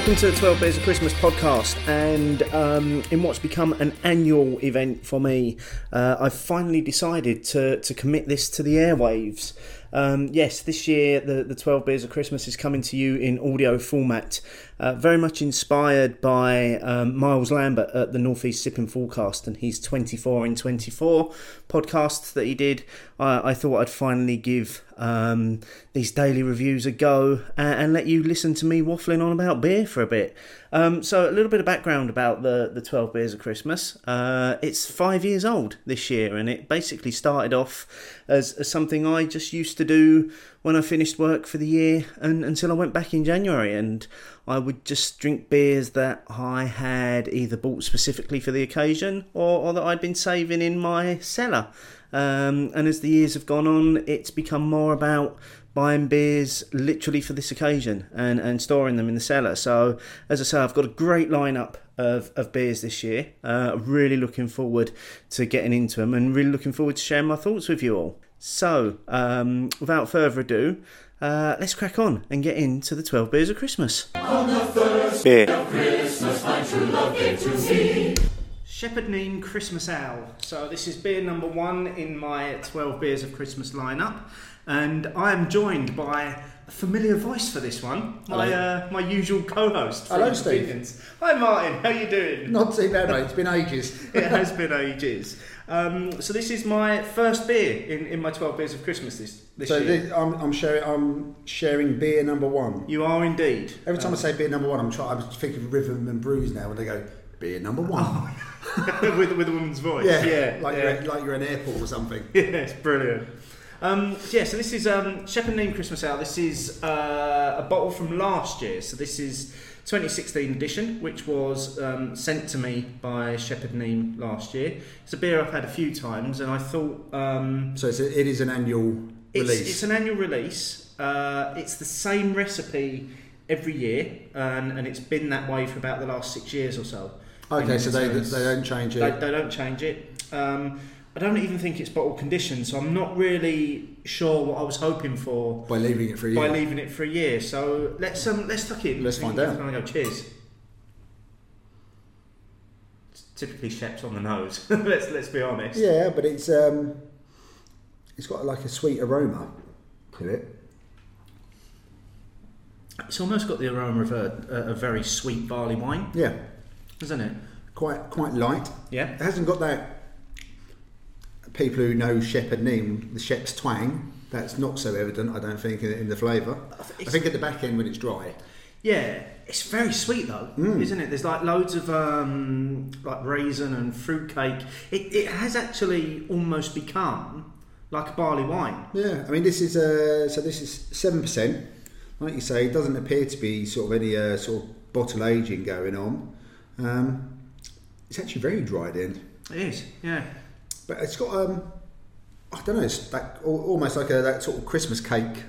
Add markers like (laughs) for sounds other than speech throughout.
welcome to the 12 Beers of Christmas podcast. And um, in what's become an annual event for me, uh, I've finally decided to, to commit this to the airwaves. Um, yes, this year the, the 12 Beers of Christmas is coming to you in audio format, uh, very much inspired by um, Miles Lambert at the Northeast Sipping Forecast and his 24 in 24 podcast that he did. I, thought I'd finally give um, these daily reviews a go and, and, let you listen to me waffling on about beer for a bit. Um, so, a little bit of background about the, the 12 Beers of Christmas. Uh, it's five years old this year, and it basically started off as, as something I just used to do when I finished work for the year and until I went back in January. And I would just drink beers that I had either bought specifically for the occasion or, or that I'd been saving in my cellar. Um, and as the years have gone on, it's become more about buying beers literally for this occasion and, and storing them in the cellar. So, as I say, I've got a great lineup of, of beers this year. Uh, really looking forward to getting into them and really looking forward to sharing my thoughts with you all. So, um, without further ado, uh, let's crack on and get into the 12 Beers of Christmas. On the first Beer. of Christmas, my true love gave to me. Shepherd Neame Christmas Ale. So this is beer number one in my 12 Beers of Christmas lineup. And I am joined by a familiar voice for this one. My uh, my usual co-host. Hello, Steve. Hi, Martin. How you doing? Not too bad, mate. It's been ages. it has been ages. Um, so this is my first beer in, in my 12 beers of Christmas this, this so year. This, I'm, I'm sharing I'm sharing beer number one. You are indeed. Every time um, I say beer number one, I'm trying. I'm thinking of Rhythm and Brews now when they go beer number one. Oh. (laughs) with, with a woman's voice. Yeah, yeah like, yeah. You're, like you're an airport or something. (laughs) Yes, brilliant. Um, yeah, so this is um, Shepherd Neame Christmas Ale. This is uh, a bottle from last year. So this is 2016 edition, which was um, sent to me by Shepherd Neame last year. It's a beer I've had a few times, and I thought. Um, so it's a, it is an annual release. It's, it's an annual release. Uh, it's the same recipe every year, and, and it's been that way for about the last six years or so. Okay, so they, they don't change it. They, they don't change it. Um, I don't even think it's bottle conditioned, so I'm not really sure what I was hoping for by leaving it for a year. By leaving it for a year, so let's um let's look in. Let's find out. Go. Cheers. It's typically Sheps on the nose. (laughs) let's let's be honest. Yeah, but it's um, it's got like a sweet aroma to it. It's almost got the aroma of a, a, a very sweet barley wine. Yeah, isn't it? Quite quite light. Yeah, it hasn't got that. People who know Shepherd Neame, the Shep's twang, that's not so evident, I don't think, in, in the flavour. I, think at the back end when it's dry. Yeah, it's very sweet though, mm. isn't it? There's like loads of um, like raisin and fruit cake. It, it has actually almost become like a barley wine. Yeah, I mean this is uh, so this is seven percent. Like you say, it doesn't appear to be sort of any uh, sort of bottle aging going on. Um, it's actually very the end. It is, yeah. But it's got um, I don't know, it's that almost like a that sort of Christmas cake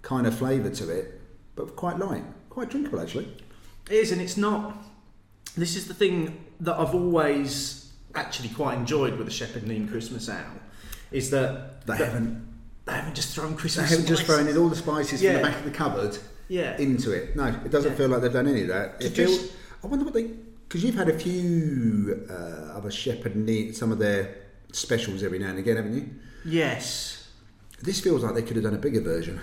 kind of flavour to it, but quite light, quite drinkable actually. It is, and it's not. This is the thing that I've always actually quite enjoyed with the Shepherd Neame Christmas Ale, is that they haven't they haven't just thrown Christmas. They haven't spices. just thrown in all the spices yeah. from the back of the cupboard. Yeah. into it. No, it doesn't yeah. feel like they've done any of that. It feels. I wonder what they because you've had a few uh, other Shepherd Neame, some of their specials every now and again, haven't you? Yes. This feels like they could have done a bigger version.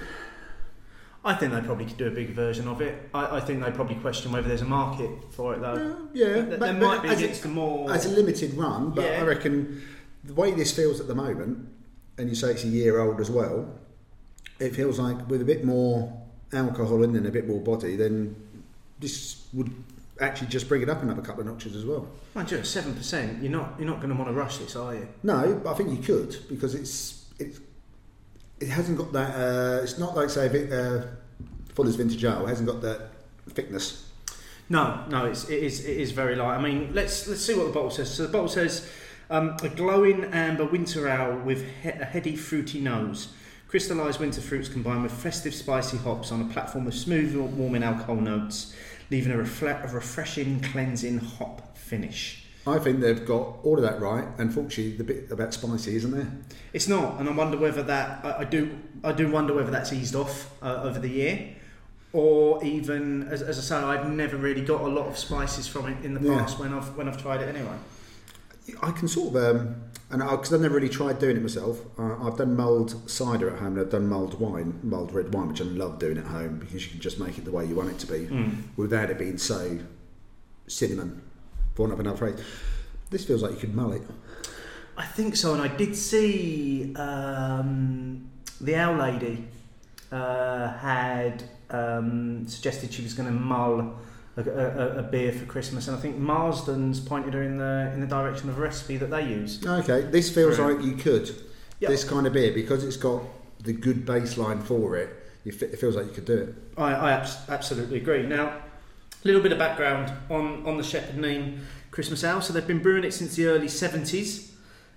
I think they probably could do a bigger version of it. I, I think they probably question whether there's a market for it though. Uh, yeah, there, but, there might be as against a, more as a limited run, but yeah. I reckon the way this feels at the moment, and you say it's a year old as well, it feels like with a bit more alcohol in and a bit more body, then this would actually just bring it up another couple of notches as well. Mind you, seven percent, you're not you're not going to want to rush this, are you? No, but I think you could because it's it's it hasn't got that. Uh, it's not like say uh, Fuller's Vintage Ale. It hasn't got that thickness. No, no, it's it is it is very light. I mean, let's let's see what the bottle says. So the bottle says um, a glowing amber winter ale with he- a heady fruity nose. Crystallised winter fruits combined with festive spicy hops on a platform of smooth warming alcohol notes leaving a, refle- a refreshing, cleansing hop finish. I think they've got all of that right, Unfortunately, the bit about spicy, isn't there? It's not, and I wonder whether that I, I do. I do wonder whether that's eased off uh, over the year, or even as, as I say, I've never really got a lot of spices from it in the Yeah. past when I've when I've tried it anyway. I can sort of, um, and because I've never really tried doing it myself. Uh, I've done mulled cider at home, and I've done mulled wine, mulled red wine, which I love doing at home because you can just make it the way you want it to be, without it being so cinnamon. For want of another phrase, this feels like you could mull it. I think so, and I did see um, the Owl Lady uh, had um, suggested she was going to mull a, a, a beer for Christmas, and I think Marston's pointed her in the in the direction of a recipe that they use. Okay, this feels Right. like you could Yep. this kind of beer because it's got the good baseline for it. You fe- It feels like you could do it. I, I abs- absolutely agree. Now, a little bit of background on, on the Shepherd Neame Christmas Ale. So they've been brewing it since the early 70s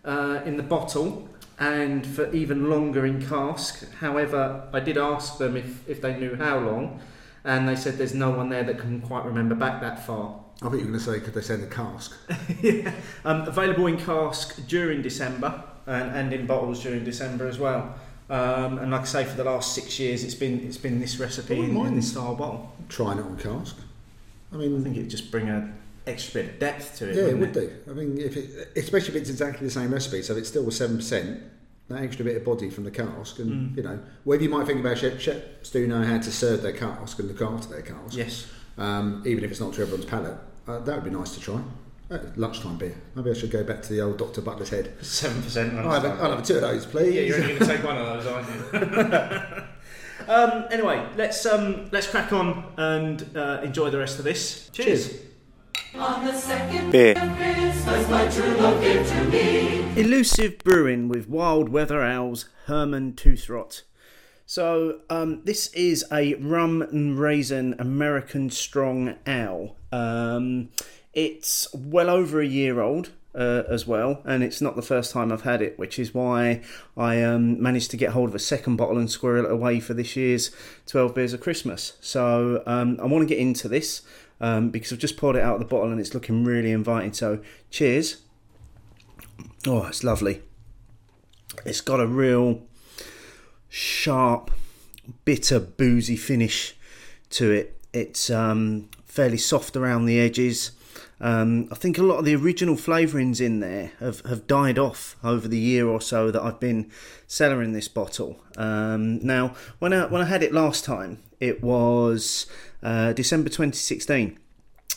uh, in the bottle and for even longer in cask. However, I did ask them if, if they knew how long, and they said there's no one there that can quite remember back that far. I thought you were going to say could they send a cask? (laughs) yeah. um, available in cask during December and, and in bottles during December as well. Um, and like I say, for the last six years, it's been it's been this recipe in, in mind. this style bottle. Trying it on cask. I mean, I think it'd just bring a extra bit of depth to it. Yeah, it would do. I mean, if it, especially if it's exactly the same recipe, so if it's still seven percent, that extra bit of body from the cask, and Mm. you know, whatever you might think about Shep, Sheps do know how to serve their cask and look after their cask. Yes. Um, even if it's not to everyone's palate, uh, that would be nice to try. Uh, lunchtime beer. Maybe I should go back to the old Dr. Butler's head. Seven percent. I'll have, a, I'll have two of those, please. Yeah, you're only going to take one of those, aren't you? (laughs) um, anyway, let's um, let's crack on and uh, enjoy the rest of this. Cheers. Cheers. On the second Beer. Elusive Brewing with Wild Weather Ales, Herman Toothrot. So, um, this is a rum and raisin American strong ale. Um, it's well over a year old uh, as well, and it's not the first time I've had it, which is why I um, managed to get hold of a second bottle and squirrel it away for this year's 12 Beers of Christmas. So, um, I want to get into this um, because I've just poured it out of the bottle and it's looking really inviting. So, cheers. Oh, it's lovely. It's got a real sharp, bitter, boozy finish to it. It's um, fairly soft around the edges. Um, I think a lot of the original flavourings in there have, have died off over the year or so that I've been cellaring this bottle. Um, now, when I, when I had it last time, it was uh, December 2016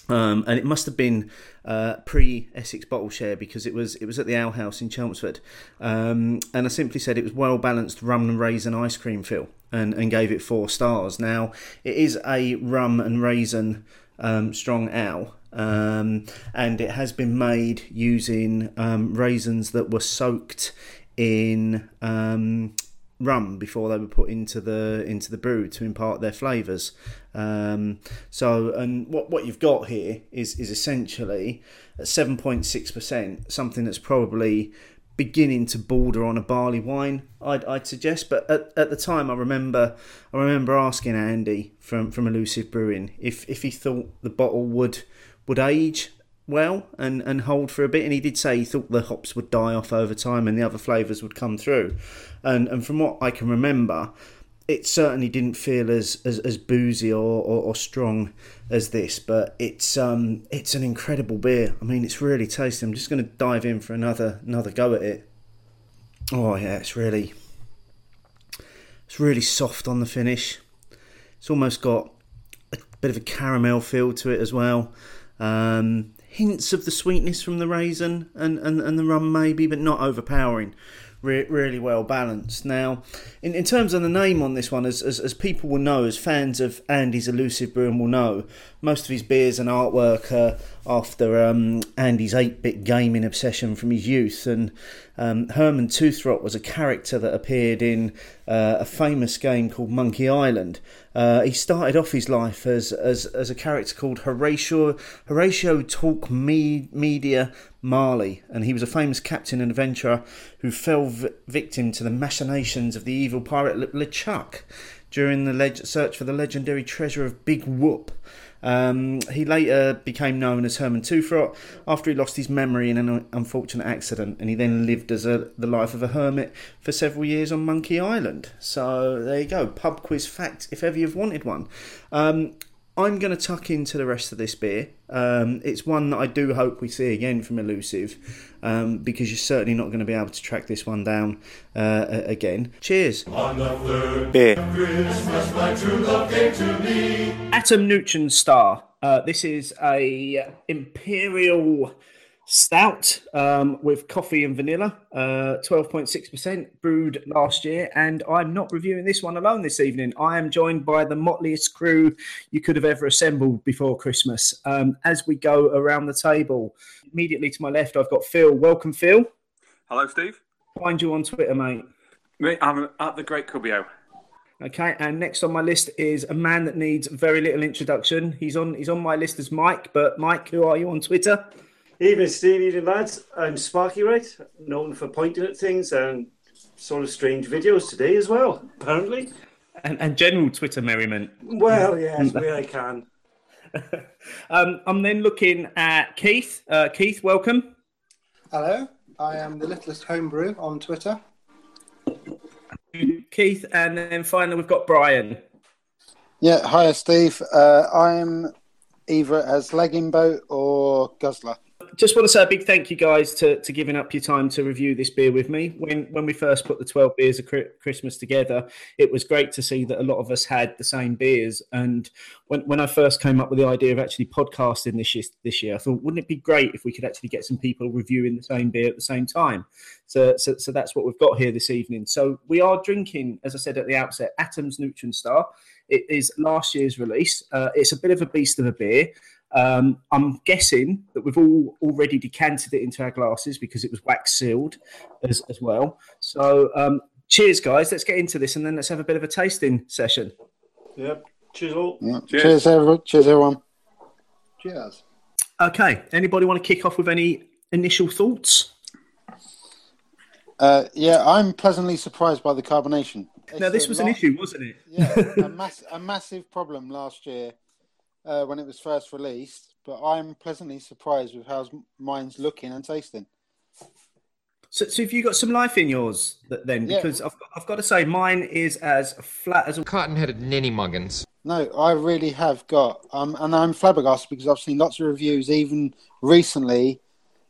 um, and it must have been uh, pre Essex Bottle Share because it was it was at the Ale House in Chelmsford, um, and I simply said it was well balanced rum and raisin ice cream feel, and, and gave it four stars. Now it is a rum and raisin um, strong ale. Um, and it has been made using um, raisins that were soaked in um, rum before they were put into the into the brew to impart their flavours. Um, so, and what what you've got here is is essentially at seven point six percent, something that's probably beginning to border on a barley wine. I'd, I'd suggest, but at, at the time, I remember I remember asking Andy from from Elusive Brewing if if he thought the bottle would would age well and, and hold for a bit. And he did say he thought the hops would die off over time and the other flavours would come through. And and from what I can remember, it certainly didn't feel as, as, as boozy or, or, or strong as this. But it's um it's an incredible beer. I mean, it's really tasty. I'm just going to dive in for another another go at it. Oh yeah, it's really it's really soft on the finish. It's almost got a bit of a caramel feel to it as well. Um, hints of the sweetness from the raisin and, and, and the rum maybe, but not overpowering. Re- really well balanced. Now, in, in terms of the name on this one, as, as, as people will know, as fans of Andy's Elusive Brewing will know, most of his beers and artwork after um, Andy's 8 bit gaming obsession from his youth. And um, Herman Toothrot was a character that appeared in uh, a famous game called Monkey Island. Uh, he started off his life as, as, as a character called Horatio, Horatio Torquemada Marley, and he was a famous captain and adventurer who fell v- victim to the machinations of the evil pirate Le- LeChuck during the leg- search for the legendary treasure of Big Whoop. Um, he later became known as Herman Toothrot after he lost his memory in an unfortunate accident, and he then lived as a, the life of a hermit for several years on Monkey Island. So there you go, pub quiz fact if ever you've wanted one. Um, I'm going to tuck into the rest of this beer. Um, it's one that I do hope we see again from Elusive um, because you're certainly not going to be able to track this one down uh, again. Cheers. On the third Beer. Christmas, my true love to me. Atom Neutron Star. Uh, this is a imperial stout um, with coffee and vanilla, uh, 12.6% brewed last year. And I'm not reviewing this one alone this evening. I am joined by the motliest crew you could have ever assembled before Christmas. Um, as we go around the table, immediately to my left, I've got Phil. Welcome, Phil. Hello, Steve. Find you on Twitter, mate. Me, I'm at the Great Cubio. Okay, and next on my list is a man that needs very little introduction. He's on he's on my list as Mike, but Mike, who are you on Twitter? Evening, Steve. Evening, lads. I'm Sparky Right, known for pointing at things and sort of strange videos today as well, apparently. And, and general Twitter merriment. Well, yes, where I can. (laughs) um, I'm then looking at Keith. Uh, Keith, welcome. Hello, I am the littlest homebrew on Twitter. Keith, and then finally we've got Brian. Yeah, hi, Steve. Uh, I'm either as legging boat or guzzler. Just want to say a big thank you, guys, to, to giving up your time to review this beer with me. When when we first put the twelve beers of Christmas together, it was great to see that a lot of us had the same beers. And when, when I first came up with the idea of actually podcasting this year, this year, I thought, wouldn't it be great if we could actually get some people reviewing the same beer at the same time? So, so, so that's what we've got here this evening. So we are drinking, as I said at the outset, Atoms Neutron Star. It is last year's release. Uh, it's a bit of a beast of a beer. Um, I'm guessing that we've all already decanted it into our glasses because it was wax sealed as, as well. So, um, cheers, guys. Let's get into this and then let's have a bit of a tasting session. Yep. Cheers, all. Yeah. Cheers. Cheers, everyone. Cheers, everyone. Cheers. Okay. Anybody want to kick off with any initial thoughts? Uh, yeah, I'm pleasantly surprised by the carbonation. It's now, this was an issue, wasn't it? Yeah, a, (laughs) mass- a massive problem last year uh, when it was first released, but I'm pleasantly surprised with how mine's looking and tasting. So, so have you got some life in yours then? Because yeah. I've, I've got to say, mine is as flat as a cotton-headed ninny muggins. No, I really have got, um, and I'm flabbergasted because I've seen lots of reviews, even recently,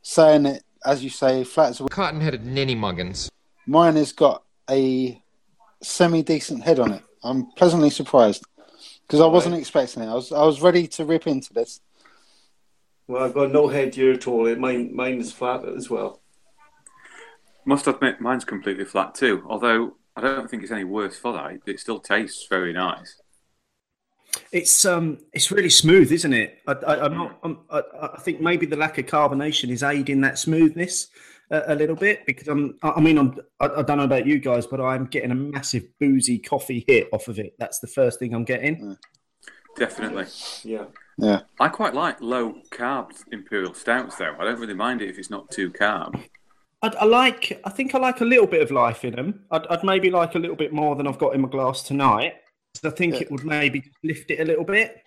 saying it, as you say, flat as a cotton-headed ninny muggins. Mine has got a semi-decent head on it. I'm pleasantly surprised because I wasn't expecting it. I was I was ready to rip into this. Well, I've got no head here at all. Mine mine is flat as well. Must admit, mine's completely flat too. Although I don't think it's any worse for that. It still tastes very nice. It's um, it's really smooth, isn't it? I, I, am not. I'm, I, I think maybe the lack of carbonation is aiding that smoothness a, a little bit because I'm. I mean, I'm. I, I, don't know about you guys, but I'm getting a massive boozy coffee hit off of it. That's the first thing I'm getting. Definitely. Yeah. Yeah. I quite like low carb imperial stouts, though. I don't really mind it if it's not too carb. I'd, I like. I think I like a little bit of life in them. I'd, I'd maybe like a little bit more than I've got in my glass tonight. So I think yeah. it would maybe lift it a little bit.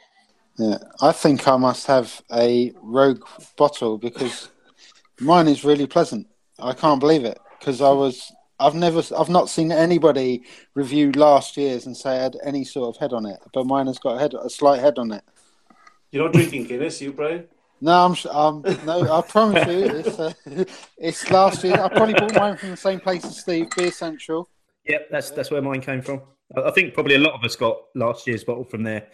Yeah, I think I must have a rogue bottle because mine is really pleasant. I can't believe it because I was I've never I've not seen anybody review last year's and say it had any sort of head on it, but mine has got a head a slight head on it. You're not drinking Guinness, you Brian? No, I'm um, no. I promise you, it's uh, it's last year. I probably bought mine from the same place as Steve, Beer Central. Yep, that's that's where mine came from. I think probably a lot of us got last year's bottle from there.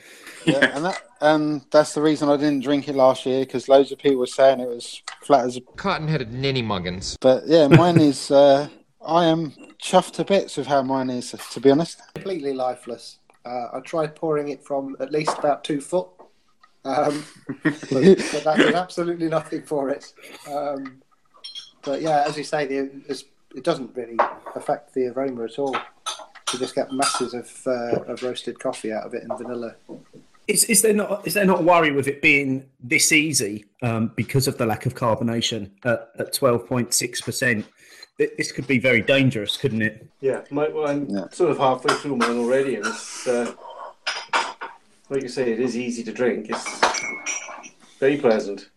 Yeah, and that and that's the reason I didn't drink it last year because loads of people were saying it was flat as a cotton-headed ninny muggins. But yeah, mine is. (laughs) Uh, I am chuffed to bits with how mine is, to be honest. Completely lifeless. Uh, I tried pouring it from at least about two foot, um, but, (laughs) but, that did absolutely nothing for it. Um, but yeah, as you say, the, it doesn't really affect the aroma at all. You just get masses of, uh, of roasted coffee out of it and vanilla. Is, is there not is there not a worry with it being this easy um, because of the lack of carbonation at, at twelve point six percent? This could be very dangerous, couldn't it? Yeah, my, well, I'm yeah. sort of halfway through mine already, and it's uh, like you say, it is easy to drink. It's very pleasant.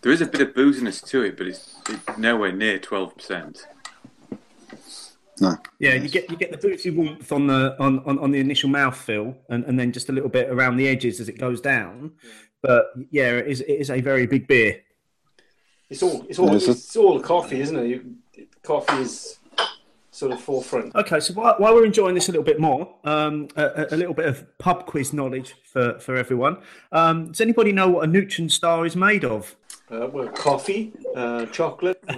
There is a bit of booziness to it, but it's, it's nowhere near twelve percent. No. Yeah, you get you get the boozy warmth on the on, on, on the initial mouthfeel, and, and then just a little bit around the edges as it goes down. But yeah, it is it is a very big beer. It's all it's all Yeah, it's a- it's all coffee, isn't it? You, coffee is sort of forefront. Okay, so while, while we're enjoying this a little bit more, um, a, a- a little bit of pub quiz knowledge for, for everyone. Um, does anybody know what a Neutron Star is made of? Uh, well, coffee, uh, chocolate. (laughs)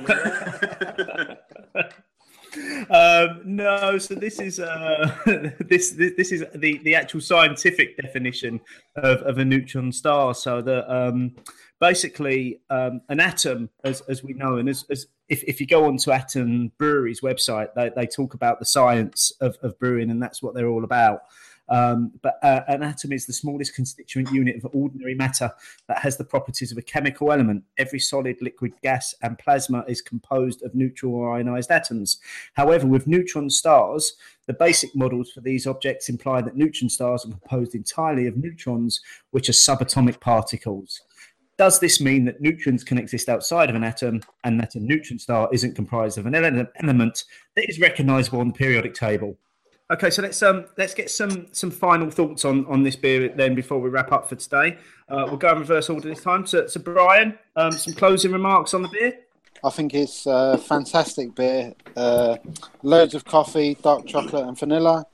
No, so this is uh, (laughs) this, this this is the, the actual scientific definition of, of a neutron star. So that um, basically um, an atom, as, as we know, and as, as if, if you go onto Atom Brewery's website, they, they talk about the science of, of brewing, and that's what they're all about. Um, but uh, an atom is the smallest constituent unit of ordinary matter that has the properties of a chemical element. Every solid, liquid, gas, and plasma is composed of neutral or ionized atoms. However, with neutron stars, the basic models for these objects imply that neutron stars are composed entirely of neutrons, which are subatomic particles. Does this mean that neutrons can exist outside of an atom and that a neutron star isn't comprised of an element that is recognizable on the periodic table? Okay, so let's um let's get some some final thoughts on on this beer then before we wrap up for today. Uh, we'll go in reverse order this time. So, so Brian, um, some closing remarks on the beer. I think it's a fantastic beer. Uh, loads of coffee, dark chocolate, and vanilla.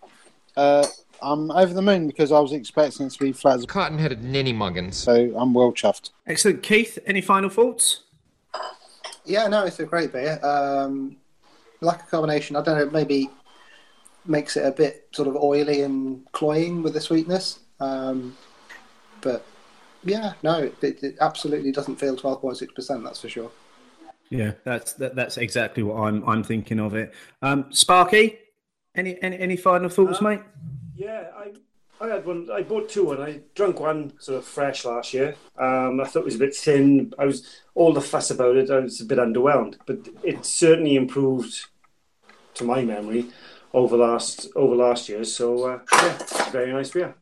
Uh, I'm over the moon because I was expecting it to be flat as a Cotton-headed ninny muggins. so I'm well chuffed. Excellent, Keith. Any final thoughts? Yeah, no, it's a great beer. Um, like a combination, I don't know, maybe makes it a bit sort of oily and cloying with the sweetness. Um, but yeah, no, it, it absolutely doesn't feel 12.6%, that's for sure. Yeah, that's that, that's exactly what I'm I'm thinking of it. Um, Sparky, any any any final thoughts, mate? Yeah, I I had one. I bought two, and I drank one sort of fresh last year. Um, I thought it was a bit thin. I was all the fuss about it. I was a bit underwhelmed, but it certainly improved, to my memory, over last over last year. So uh, yeah, very nice beer.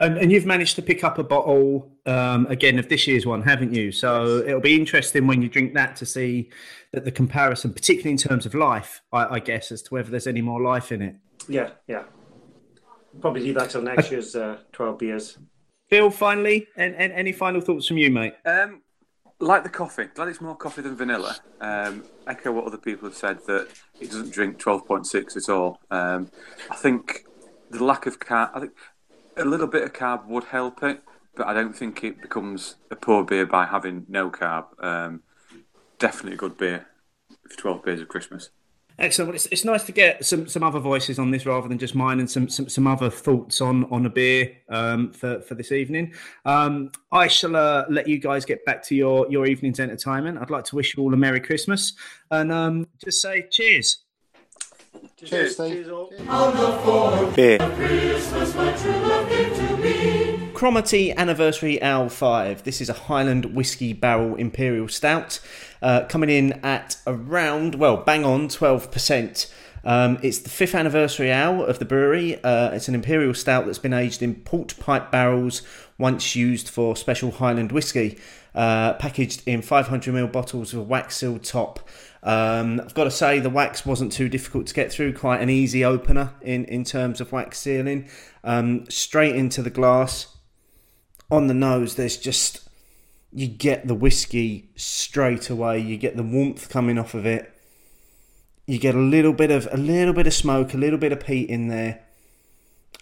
And, and you've managed to pick up a bottle um, again of this year's one, haven't you? So it'll be interesting when you drink that to see that the comparison, particularly in terms of life, I, I guess, as to whether there's any more life in it. Yeah, yeah. Probably leave that till next year's uh, twelve beers. Phil, finally, and, and any final thoughts from you, mate? Um, like the coffee, glad it's more coffee than vanilla. Um, echo what other people have said that it doesn't drink twelve point six at all. Um, I think the lack of carb, I think a little bit of carb would help it, but I don't think it becomes a poor beer by having no carb. Um, definitely a good beer for twelve beers of Christmas. Excellent. Well, it's, it's nice to get some, some other voices on this rather than just mine and some, some, some other thoughts on, on a beer um, for, for this evening. Um, I shall uh, let you guys get back to your, your evening's entertainment. I'd like to wish you all a Merry Christmas and um, just say cheers. Cheers, Steve. Cheers all. Beer. Christmas my true love gave to me. Cromarty Anniversary Al 5. This is a Highland Whiskey Barrel Imperial Stout, uh, coming in at around, well, bang on 12%. Um, it's the fifth anniversary ale of the brewery. Uh, it's an imperial stout that's been aged in port pipe barrels, once used for special Highland whiskey, uh, packaged in 500ml bottles with a wax sealed top. Um, I've got to say, the wax wasn't too difficult to get through, quite an easy opener in, in terms of wax sealing. Um, straight into the glass. On the nose, there's just, you get the whiskey straight away, you get the warmth coming off of it. You get a little bit of a little bit of smoke, a little bit of peat in there,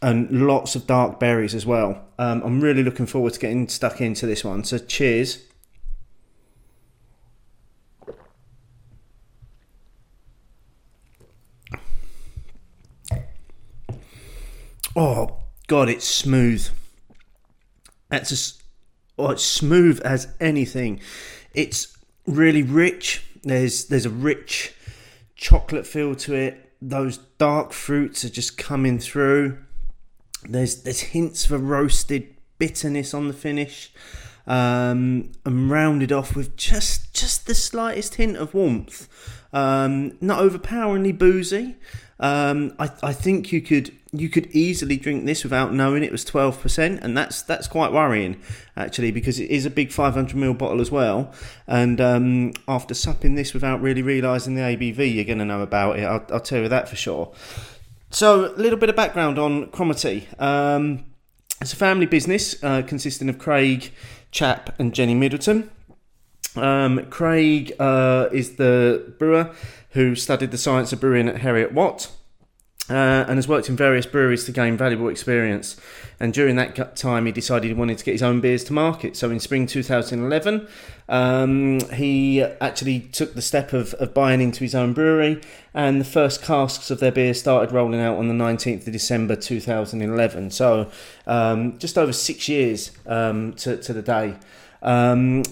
and lots of dark berries as well. Um, I'm really looking forward to getting stuck into this one. So cheers. Oh God, it's smooth. That's as oh, it's smooth as anything. It's really rich. There's there's a rich chocolate feel to it. Those dark fruits are just coming through. There's there's hints of a roasted bitterness on the finish. Um, and rounded off with just just the slightest hint of warmth. Um, not overpoweringly boozy. Um, I, I think you could you could easily drink this without knowing it was 12%, and that's that's quite worrying actually because it is a big 500ml bottle as well. And um, after supping this without really realising the ABV, you're going to know about it. I'll, I'll, tell you that for sure. So, a little bit of background on Cromarty. Um, it's a family business uh, consisting of Craig Chap and Jenny Middleton. Um, Craig uh, is the brewer who studied the science of brewing at Heriot Watt uh, and has worked in various breweries to gain valuable experience. And during that time, he decided he wanted to get his own beers to market. So in spring 2011, um, he actually took the step of, of buying into his own brewery, and the first casks of their beer started rolling out on the 19th of December 2011. So um, just over six years um, to, to the day. Um,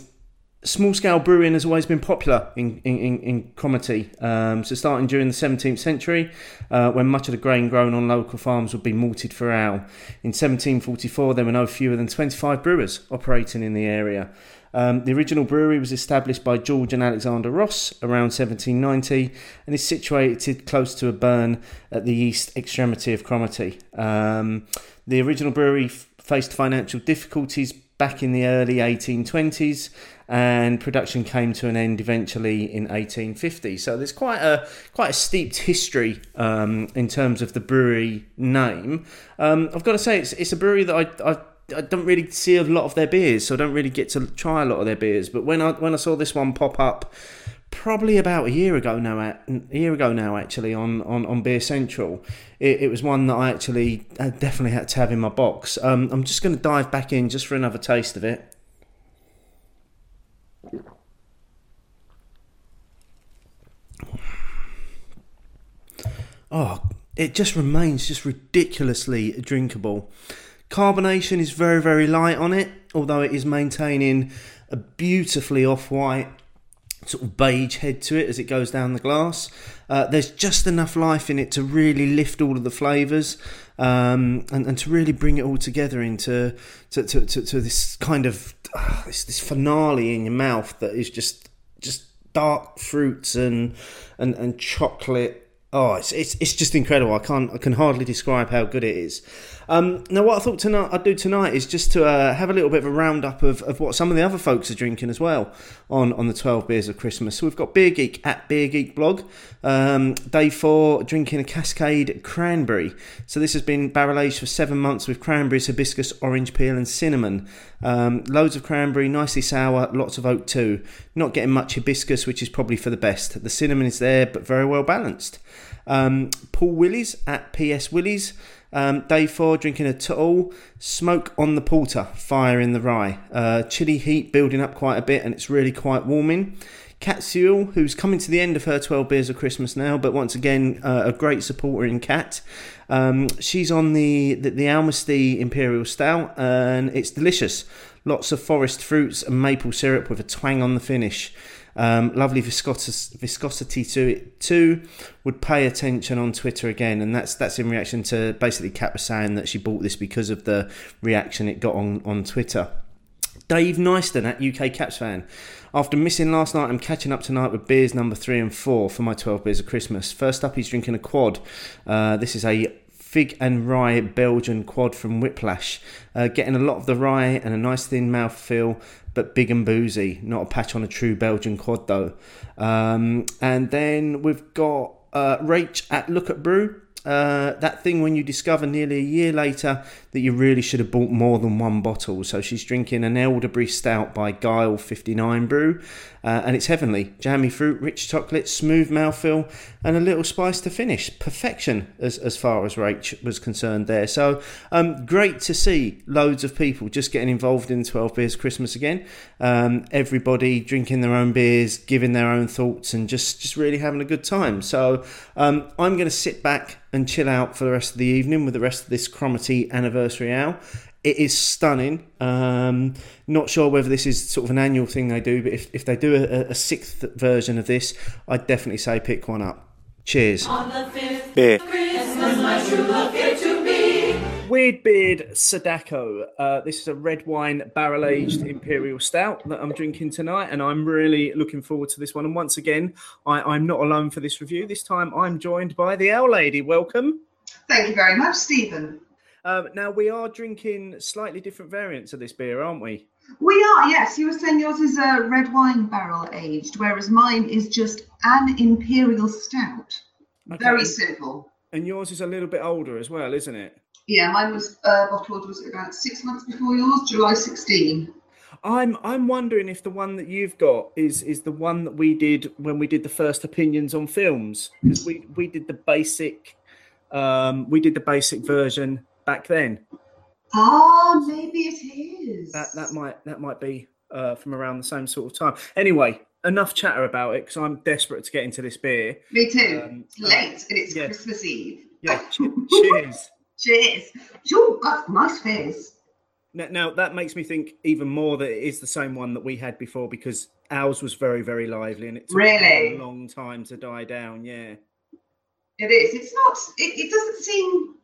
small scale brewing has always been popular in in, in Cromarty. Um, so starting during the 17th century, uh, when much of the grain grown on local farms would be malted for ale. In 1744, there were no fewer than 25 brewers operating in the area. Um, the original brewery was established by George and Alexander Ross around 1790 and is situated close to a burn at the east extremity of Cromarty. Um, the original brewery f- faced financial difficulties back in the early 1820s and production came to an end eventually in 1850. So there's quite a quite a steeped history um, in terms of the brewery name. Um, I've got to say it's it's a brewery that I, I I don't really see a lot of their beers, so I don't really get to try a lot of their beers. But when I when I saw this one pop up, probably about a year ago now, a year ago now actually on on, on Beer Central, it, it was one that I actually I definitely had to have in my box. Um, I'm just going to dive back in just for another taste of it. Oh, it just remains just ridiculously drinkable. Carbonation is very, very light on it, although it is maintaining a beautifully off white sort of beige head to it as it goes down the glass. Uh, there's just enough life in it to really lift all of the flavours um, and, and to really bring it all together into to, to, to, to this kind of uh, this, this finale in your mouth that is just just dark fruits and and, and chocolate Oh, it's, it's it's just incredible. I can't I can hardly describe how good it is. Um, now, what I thought tonight I'd do tonight is just to uh, have a little bit of a roundup of, of what some of the other folks are drinking as well on, on the 12 beers of Christmas. So we've got Beer Geek at Beer Geek blog, um, day four, drinking a Cascade cranberry. So this has been barrel aged for seven months with cranberries, hibiscus, orange peel, and cinnamon. Um, loads of cranberry, nicely sour, lots of oak too. Not getting much hibiscus, which is probably for the best. The cinnamon is there, but very well balanced. Um, Paul Willis at PS Willis. Um, day four, drinking a tall, smoke on the porter, fire in the rye. Uh, chilly heat building up quite a bit, and it's really quite warming. Cat Sewell, who's coming to the end of her 12 beers of Christmas now, but once again, uh, a great supporter in Cat. Um, she's on the, the, the Almasty Imperial Stout, and it's delicious. Lots of forest fruits and maple syrup with a twang on the finish. Um, lovely viscosity to it too. Would pay attention on Twitter again, and that's that's in reaction to basically Kat was saying that she bought this because of the reaction it got on on Twitter. Dave Nyston at UK Caps fan. After missing last night, I'm catching up tonight with beers number three and four for my 12 beers of Christmas. First up, he's drinking a quad. Uh, this is a fig and rye Belgian quad from Whiplash. Uh, getting a lot of the rye and a nice thin mouth feel but big and boozy. Not a patch on a true Belgian quad though. Um, and then we've got uh, Rach at Look at Brew. Uh, that thing when you discover nearly a year later that you really should have bought more than one bottle. So she's drinking an elderberry stout by Gyle 59 Brew, uh, and it's heavenly. Jammy fruit, rich chocolate, smooth mouthfeel, and a little spice to finish. Perfection as, as far as Rach was concerned there. So um, great to see loads of people just getting involved in 12 Beers Christmas again. Um, everybody drinking their own beers, giving their own thoughts, and just, just really having a good time. So um, I'm going to sit back and chill out for the rest of the evening with the rest of this Cromarty anniversary ale. It is stunning. Um, not sure whether this is sort of an annual thing they do, but if, if they do a, a sixth version of this, I'd definitely say pick one up. Cheers. Beer. Christmas, my true love gave to me. Weird Beard Sadako. Uh, this is a red wine barrel aged imperial stout that I'm drinking tonight, and I'm really looking forward to this one. And once again, I, I'm not alone for this review. This time I'm joined by the Owl Lady. Welcome. Thank you very much, Stephen. Um, now we are drinking slightly different variants of this beer, aren't we? We are, yes. You were saying yours is a red wine barrel aged, whereas mine is just an imperial stout. Okay. Very simple. And yours is a little bit older as well, isn't it? Yeah, mine was uh, bottled was it about six months before yours, July 16. I'm I'm wondering if the one that you've got is is the one that we did when we did the first opinions on films because we we did the basic um we did the basic version back then. Ah, maybe it is. That that might that might be uh, from around the same sort of time. Anyway, enough chatter about it because I'm desperate to get into this beer. Me too. Um, it's late and it's yeah. Christmas Eve. Yeah, (laughs) che- cheers. Cheers. Sure, got nice fizz. Now, now that makes me think even more that it is the same one that we had before because ours was very very lively and it took Really? a long time to die down. Yeah. It is. It's not. It, it doesn't seem.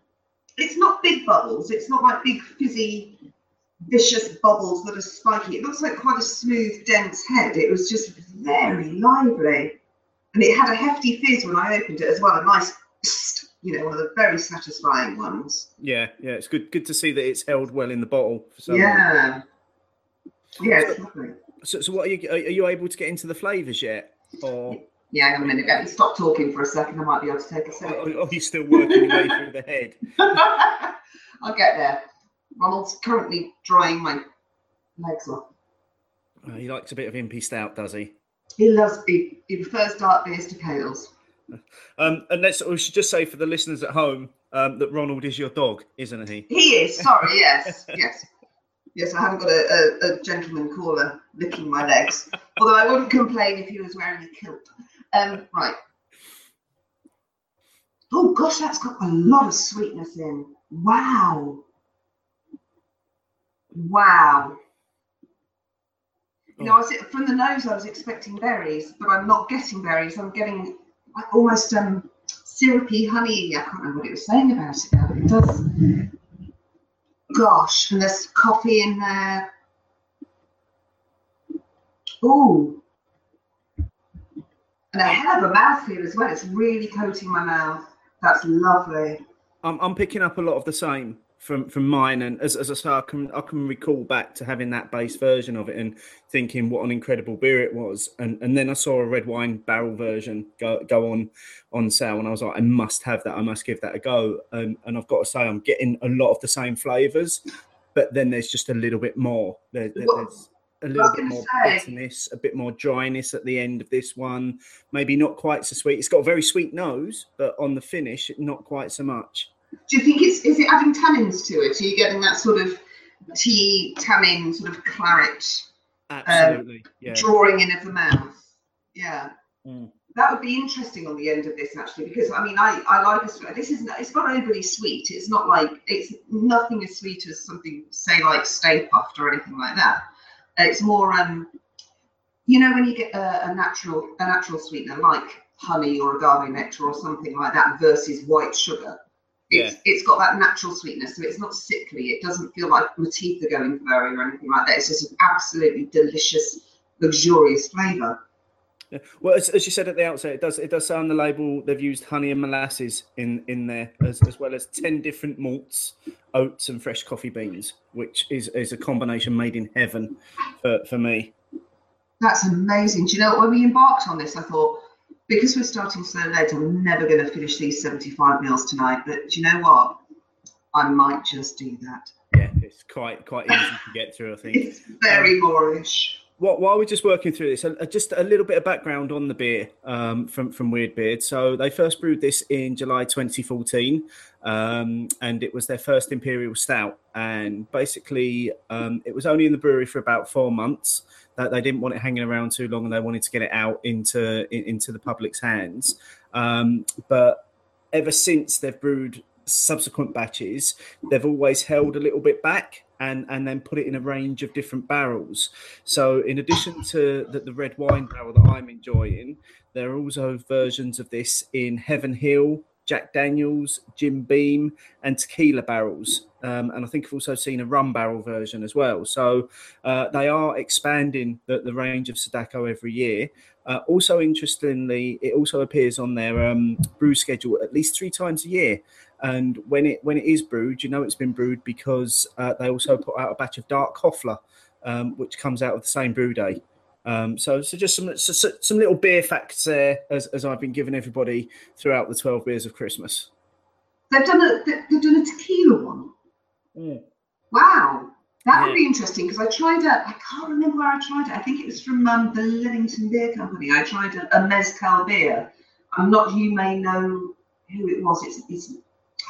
It's not big bubbles. It's not like big fizzy, vicious bubbles that are spiky. It looks like quite a smooth, dense head. It was just very lively, and it had a hefty fizz when I opened it as well. A nice, you know, one of the very satisfying ones. Yeah, yeah, it's good. Good to see that it's held well in the bottle. For so long. yeah. Yeah. So, so what are you? Are are you able to get into the flavors yet, or Yeah, hang on a minute. Let me stop talking for a second. I might be able to take a are sip. are you still working your way through the head? (laughs) I'll get there. Ronald's currently drying my legs off. Oh, he likes a bit of impy stout, does he? He loves he, he prefers dark beers to pales. Um, and let's we should just say for the listeners at home um, that Ronald is your dog, isn't he? He is, sorry, yes, (laughs) yes. Yes, I haven't got a, a, a gentleman caller licking my legs. Although I wouldn't complain if he was wearing a kilt. Um, right. Oh gosh, that's got a lot of sweetness in. Wow. Wow. You know, I was, from the nose, I was expecting berries, but I'm not getting berries. I'm getting almost um, syrupy honey. I can't remember what it was saying about it it does. Gosh, and there's coffee in there. Ooh. And a hell of a mouthfeel as well. It's really coating my mouth. That's lovely. I'm I'm picking up a lot of the same from from mine, and as, as I say, I can I can recall back to having that base version of it and thinking what an incredible beer it was, and and then I saw a red wine barrel version go go on on sale, and I was like, I must have that, I must give that a go, and and I've got to say, I'm getting a lot of the same flavors, but then there's just a little bit more. There, there- there's a little bit more say- bitterness, a bit more dryness at the end of this one. Maybe not quite so sweet. It's got a very sweet nose, but on the finish, not quite so much. Do you think it's is it adding tannins to it? Are you getting that sort of tea tannin sort of claret Absolutely, yeah. drawing in of the mouth? Yeah. Mm. That would be interesting on the end of this actually, because I mean, I, I like a. This isn't. It's not overly sweet. It's not like it's nothing as sweet as something say like Stay Puft or anything like that. It's more um, you know, when you get a, a natural a natural sweetener like honey or agave nectar or something like that versus white sugar. It's, it's got that natural sweetness, so it's not sickly. It doesn't feel like my teeth are going furry or anything like that. It's just an absolutely delicious, luxurious flavour. Yeah. Well, as, as you said at the outset, it does it does say on the label they've used honey and molasses in in there as, as well as ten different malts, oats, and fresh coffee beans, which is is a combination made in heaven for, for me. That's amazing. Do you know? When we embarked on this, I thought because we're starting so late, I'm never going to finish these 75 meals tonight. But do you know what? I might just do that. Yeah, it's quite quite easy to get through. I think. (laughs) It's very moreish. What, while we're just working through this, uh, just a little bit of background on the beer um, from from Weird Beard. So they first brewed this in July 2014, um, and it was their first imperial stout. And basically, um, it was only in the brewery for about four months. That they didn't want it hanging around too long, and they wanted to get it out into in, into the public's hands. Um, but ever since they've brewed subsequent batches, they've always held a little bit back and and then put it in a range of different barrels. So in addition to the, the red wine barrel that I'm enjoying, there are also versions of this in Heaven Hill, Jack Daniels, Jim Beam, and tequila barrels. Um, and I think I've also seen a rum barrel version as well. So uh, they are expanding the, the range of Sadako every year. Uh, also, interestingly, it also appears on their um, brew schedule at least three times a year. And when it when it is brewed, you know it's been brewed because uh, they also put out a batch of dark Hoffler, um, which comes out of the same brew day. Um, so, so just some so, some little beer facts there, as, as I've been giving everybody throughout the twelve beers of Christmas. They've done a they've done a tequila one. Mm. Wow, that Yeah. would be interesting because I tried a. I can't remember where I tried it. I think it was from um, the Livington Beer Company. I tried a, a mezcal beer. I'm not. You may know who it was. It's. it's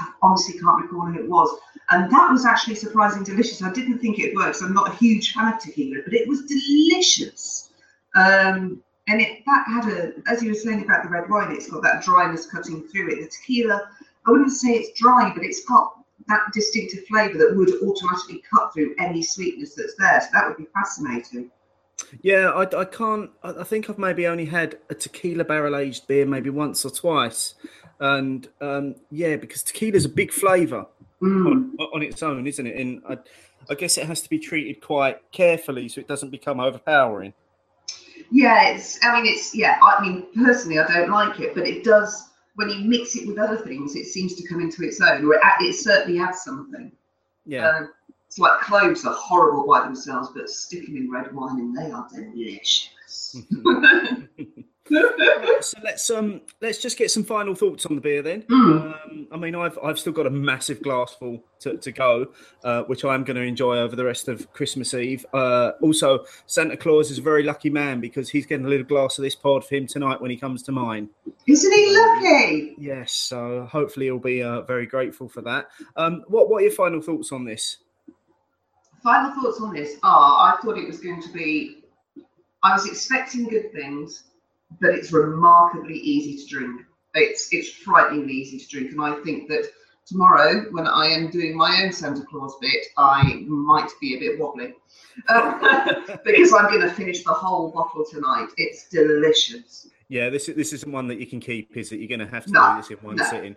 I honestly can't recall who it was. And that was actually surprisingly delicious. I didn't think it works. I'm not a huge fan of tequila, but it was delicious. Um, and it that had a, as you were saying about the red wine, it's got that dryness cutting through it. The tequila, I wouldn't say it's dry, but it's got that distinctive flavour that would automatically cut through any sweetness that's there. So that would be fascinating. Yeah, I, I can't. I think I've maybe only had a tequila barrel aged beer maybe once or twice, and um, yeah, because tequila's a big flavour Mm. on, on its own, isn't it? And I, I guess it has to be treated quite carefully so it doesn't become overpowering. Yeah, it's. I mean, it's. Yeah, I mean, personally, I don't like it, but it does. When you mix it with other things, it seems to come into its own, or it, it certainly adds something. Yeah. Um, it's like cloves are horrible by themselves, but stick them in red wine and they are delicious. (laughs) (laughs) so let's um let's just get some final thoughts on the beer then. Mm. Um, I mean, I've I've still got a massive glass full to, to go, uh, which I am going to enjoy over the rest of Christmas Eve. Uh, also, Santa Claus is a very lucky man because he's getting a little glass of this pod for him tonight when he comes to mine. Isn't he lucky? Yes, so hopefully he'll be uh, very grateful for that. Um, what what are your final thoughts on this? Final thoughts on this are I thought it was going to be, I was expecting good things, but it's remarkably easy to drink. It's it's frighteningly easy to drink, and I think that tomorrow, when I am doing my own Santa Claus bit, I might be a bit wobbly uh, (laughs) because I'm going to finish the whole bottle tonight. It's delicious. Yeah, this is this isn't one that you can keep, is it? You're going to have to No, do this in one no. sitting.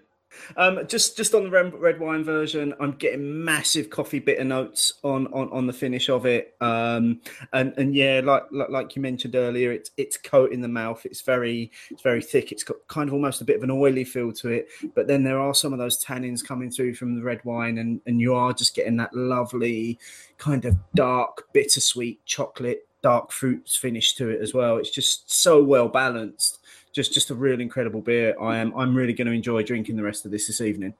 Um, just just on the red, wine version, I'm getting massive coffee bitter notes on on, on the finish of it. Um, and and yeah, like, like like you mentioned earlier, it's it's coat in the mouth. It's very it's very thick. It's got kind of almost a bit of an oily feel to it. But then there are some of those tannins coming through from the red wine, and and you are just getting that lovely kind of dark bittersweet chocolate dark fruits finish to it as well. It's just so well balanced just just a real incredible beer. I am I'm really going to enjoy drinking the rest of this this evening.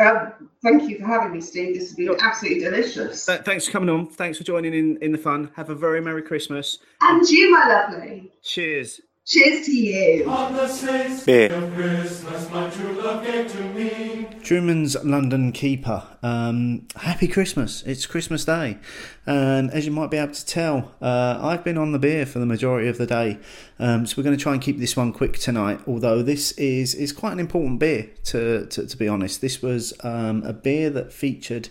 Um, thank you for having me, Steve. This has been absolutely delicious. Th- thanks for coming on. Thanks for joining in in the fun. Have a very merry Christmas. And you, my lovely. Cheers. Cheers to you. Beer. Christmas, my true love gave to me. Truman's London Keeper. Um, happy Christmas. It's Christmas Day. And as you might be able to tell, uh, I've been on the beer for the majority of the day. Um, so we're going to try and keep this one quick tonight. Although this is, is quite an important beer, to, to, to be honest. This was um, a beer that featured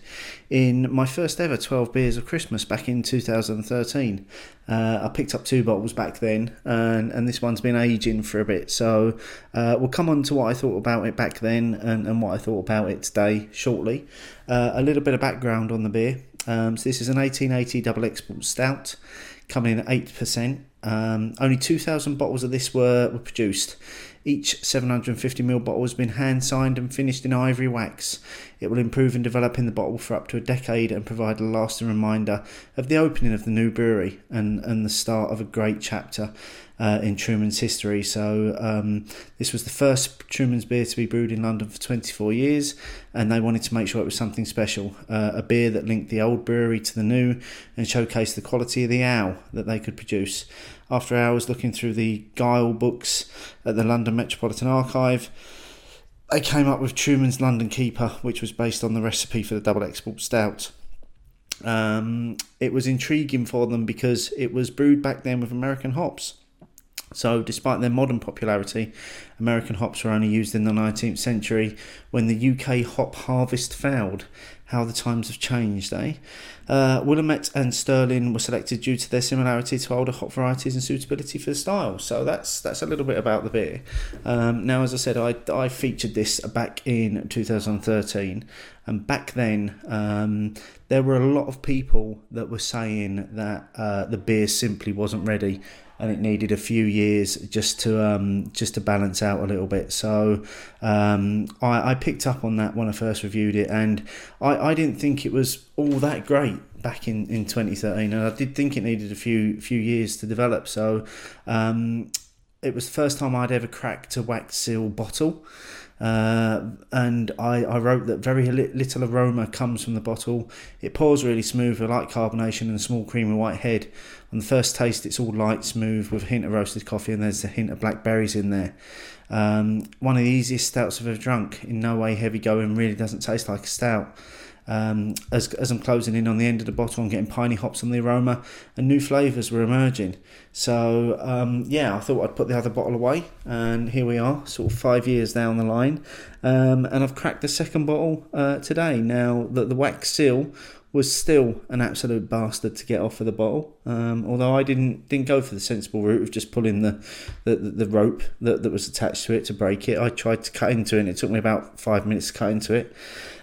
in my first ever 12 Beers of Christmas back in 2013. Uh, I picked up two bottles back then, and, and this one's been aging for a bit. So uh, we'll come on to what I thought about it back then and, and what I thought about it today shortly. Uh, a little bit of background on the beer. Um, so this is an 1880 double export stout, coming in at eight percent. Um, only 2,000 bottles of this were, were produced. Each 750ml bottle has been hand signed and finished in ivory wax. It will improve and develop in the bottle for up to a decade and provide a lasting reminder of the opening of the new brewery and, and the start of a great chapter uh, in Truman's history. So, um, this was the first Truman's beer to be brewed in London for 24 years, and they wanted to make sure it was something special uh, a beer that linked the old brewery to the new and showcased the quality of the ale that they could produce. After hours looking through the Gyle books at the London Metropolitan Archive, they came up with Truman's London Keeper, which was based on the recipe for the double export stout. Um, it was intriguing for them because it was brewed back then with American hops. So, despite their modern popularity, American hops were only used in the 19th century when the UK hop harvest failed. How the times have changed, eh? Uh, Willamette and Sterling were selected due to their similarity to older hop varieties and suitability for the style. So that's that's a little bit about the beer. Um, now, as I said, I, I featured this back in 2013, and back then um, there were a lot of people that were saying that uh, the beer simply wasn't ready and it needed a few years just to um, just to balance out a little bit. So um, I, I, picked up on that when I first reviewed it, and I, I didn't think it was all that great back in, in 2013, and I did think it needed a few few years to develop. So um, it was the first time I'd ever cracked a wax seal bottle. Uh, and I, I wrote that very little aroma comes from the bottle. It pours really smooth with light carbonation and a small creamy white head. On the first taste, it's all light, smooth with a hint of roasted coffee, and there's a hint of blackberries in there. Um, one of the easiest stouts I've ever drunk. In no way heavy going, really doesn't taste like a stout. Um, as, as I'm closing in on the end of the bottle, I'm getting piney hops on the aroma, and new flavours were emerging. So um, yeah, I thought I'd put the other bottle away, and here we are, sort of five years down the line, um, and I've cracked the second bottle uh, today. Now that the wax seal was still an absolute bastard to get off of the bottle. Um, although I didn't didn't go for the sensible route of just pulling the the, the rope that, that was attached to it to break it. I tried to cut into it, and it took me about five minutes to cut into it.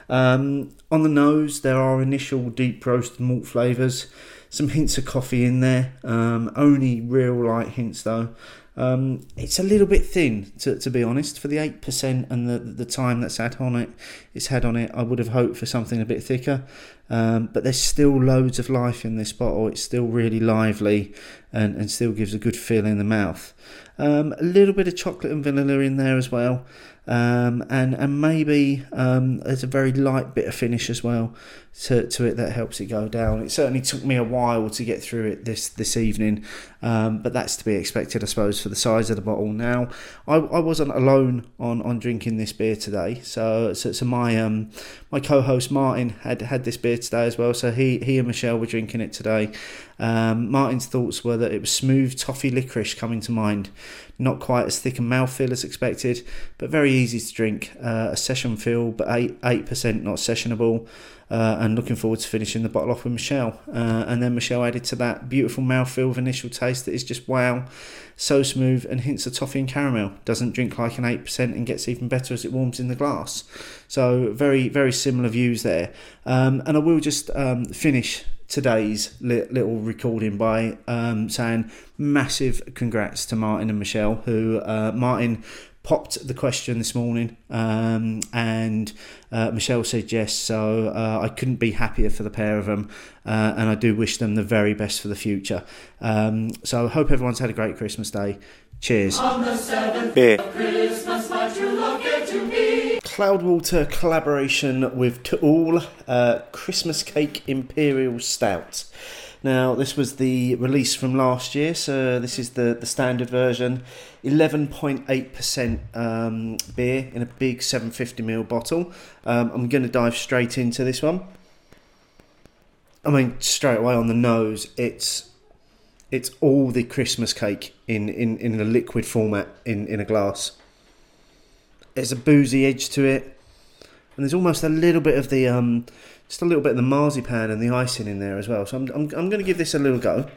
Um, on the nose, there are initial deep roasted malt flavours, some hints of coffee in there, um, only real light hints though. Um, it's a little bit thin, to, to be honest, for the eight percent and the the time that's had on it. It's had on it. I would have hoped for something a bit thicker, um, but there's still loads of life in this bottle. It's still really lively, and, and still gives a good feel in the mouth. Um, a little bit of chocolate and vanilla in there as well um, and and maybe um, there's a very light bit of finish as well to, to it that helps it go down. It certainly took me a while to get through it this this evening, um, but that's to be expected, I suppose, for the size of the bottle. Now, I, I wasn't alone on, on drinking this beer today, so so, so my um my co-host Martin had had this beer today as well. So he he and Michelle were drinking it today. Um, Martin's thoughts were that it was smooth toffee licorice coming to mind, not quite as thick a mouthfeel as expected, but very easy to drink. Uh, a session feel, but eight eight percent not sessionable uh, and looking forward to finishing the bottle off with Michelle. Uh, and then Michelle added to that beautiful mouthfeel of initial taste that is just wow, so smooth and hints of toffee and caramel. Doesn't drink like an 8% and gets even better as it warms in the glass. So, very, very similar views there. Um, and I will just um, finish today's little recording by um, saying massive congrats to Martin and Michelle, who uh, Martin popped the question this morning, um, and uh, Michelle said yes. So uh, I couldn't be happier for the pair of them, uh, and I do wish them the very best for the future. Um, so I hope everyone's had a great Christmas day. Cheers. Beer. Cloudwater collaboration with To Øl uh, Christmas Cake Imperial Stout. Now, this was the release from last year, so this is the, the standard version. 11.8% um, beer in a big 750ml bottle. Um, I'm going to dive straight into this one. I mean, straight away on the nose, it's it's all the Christmas cake in, in, in a liquid format in, in a glass. There's a boozy edge to it, and there's almost a little bit of the um, just a little bit of the marzipan and the icing in there as well. So I'm I'm, I'm going to give this a little go.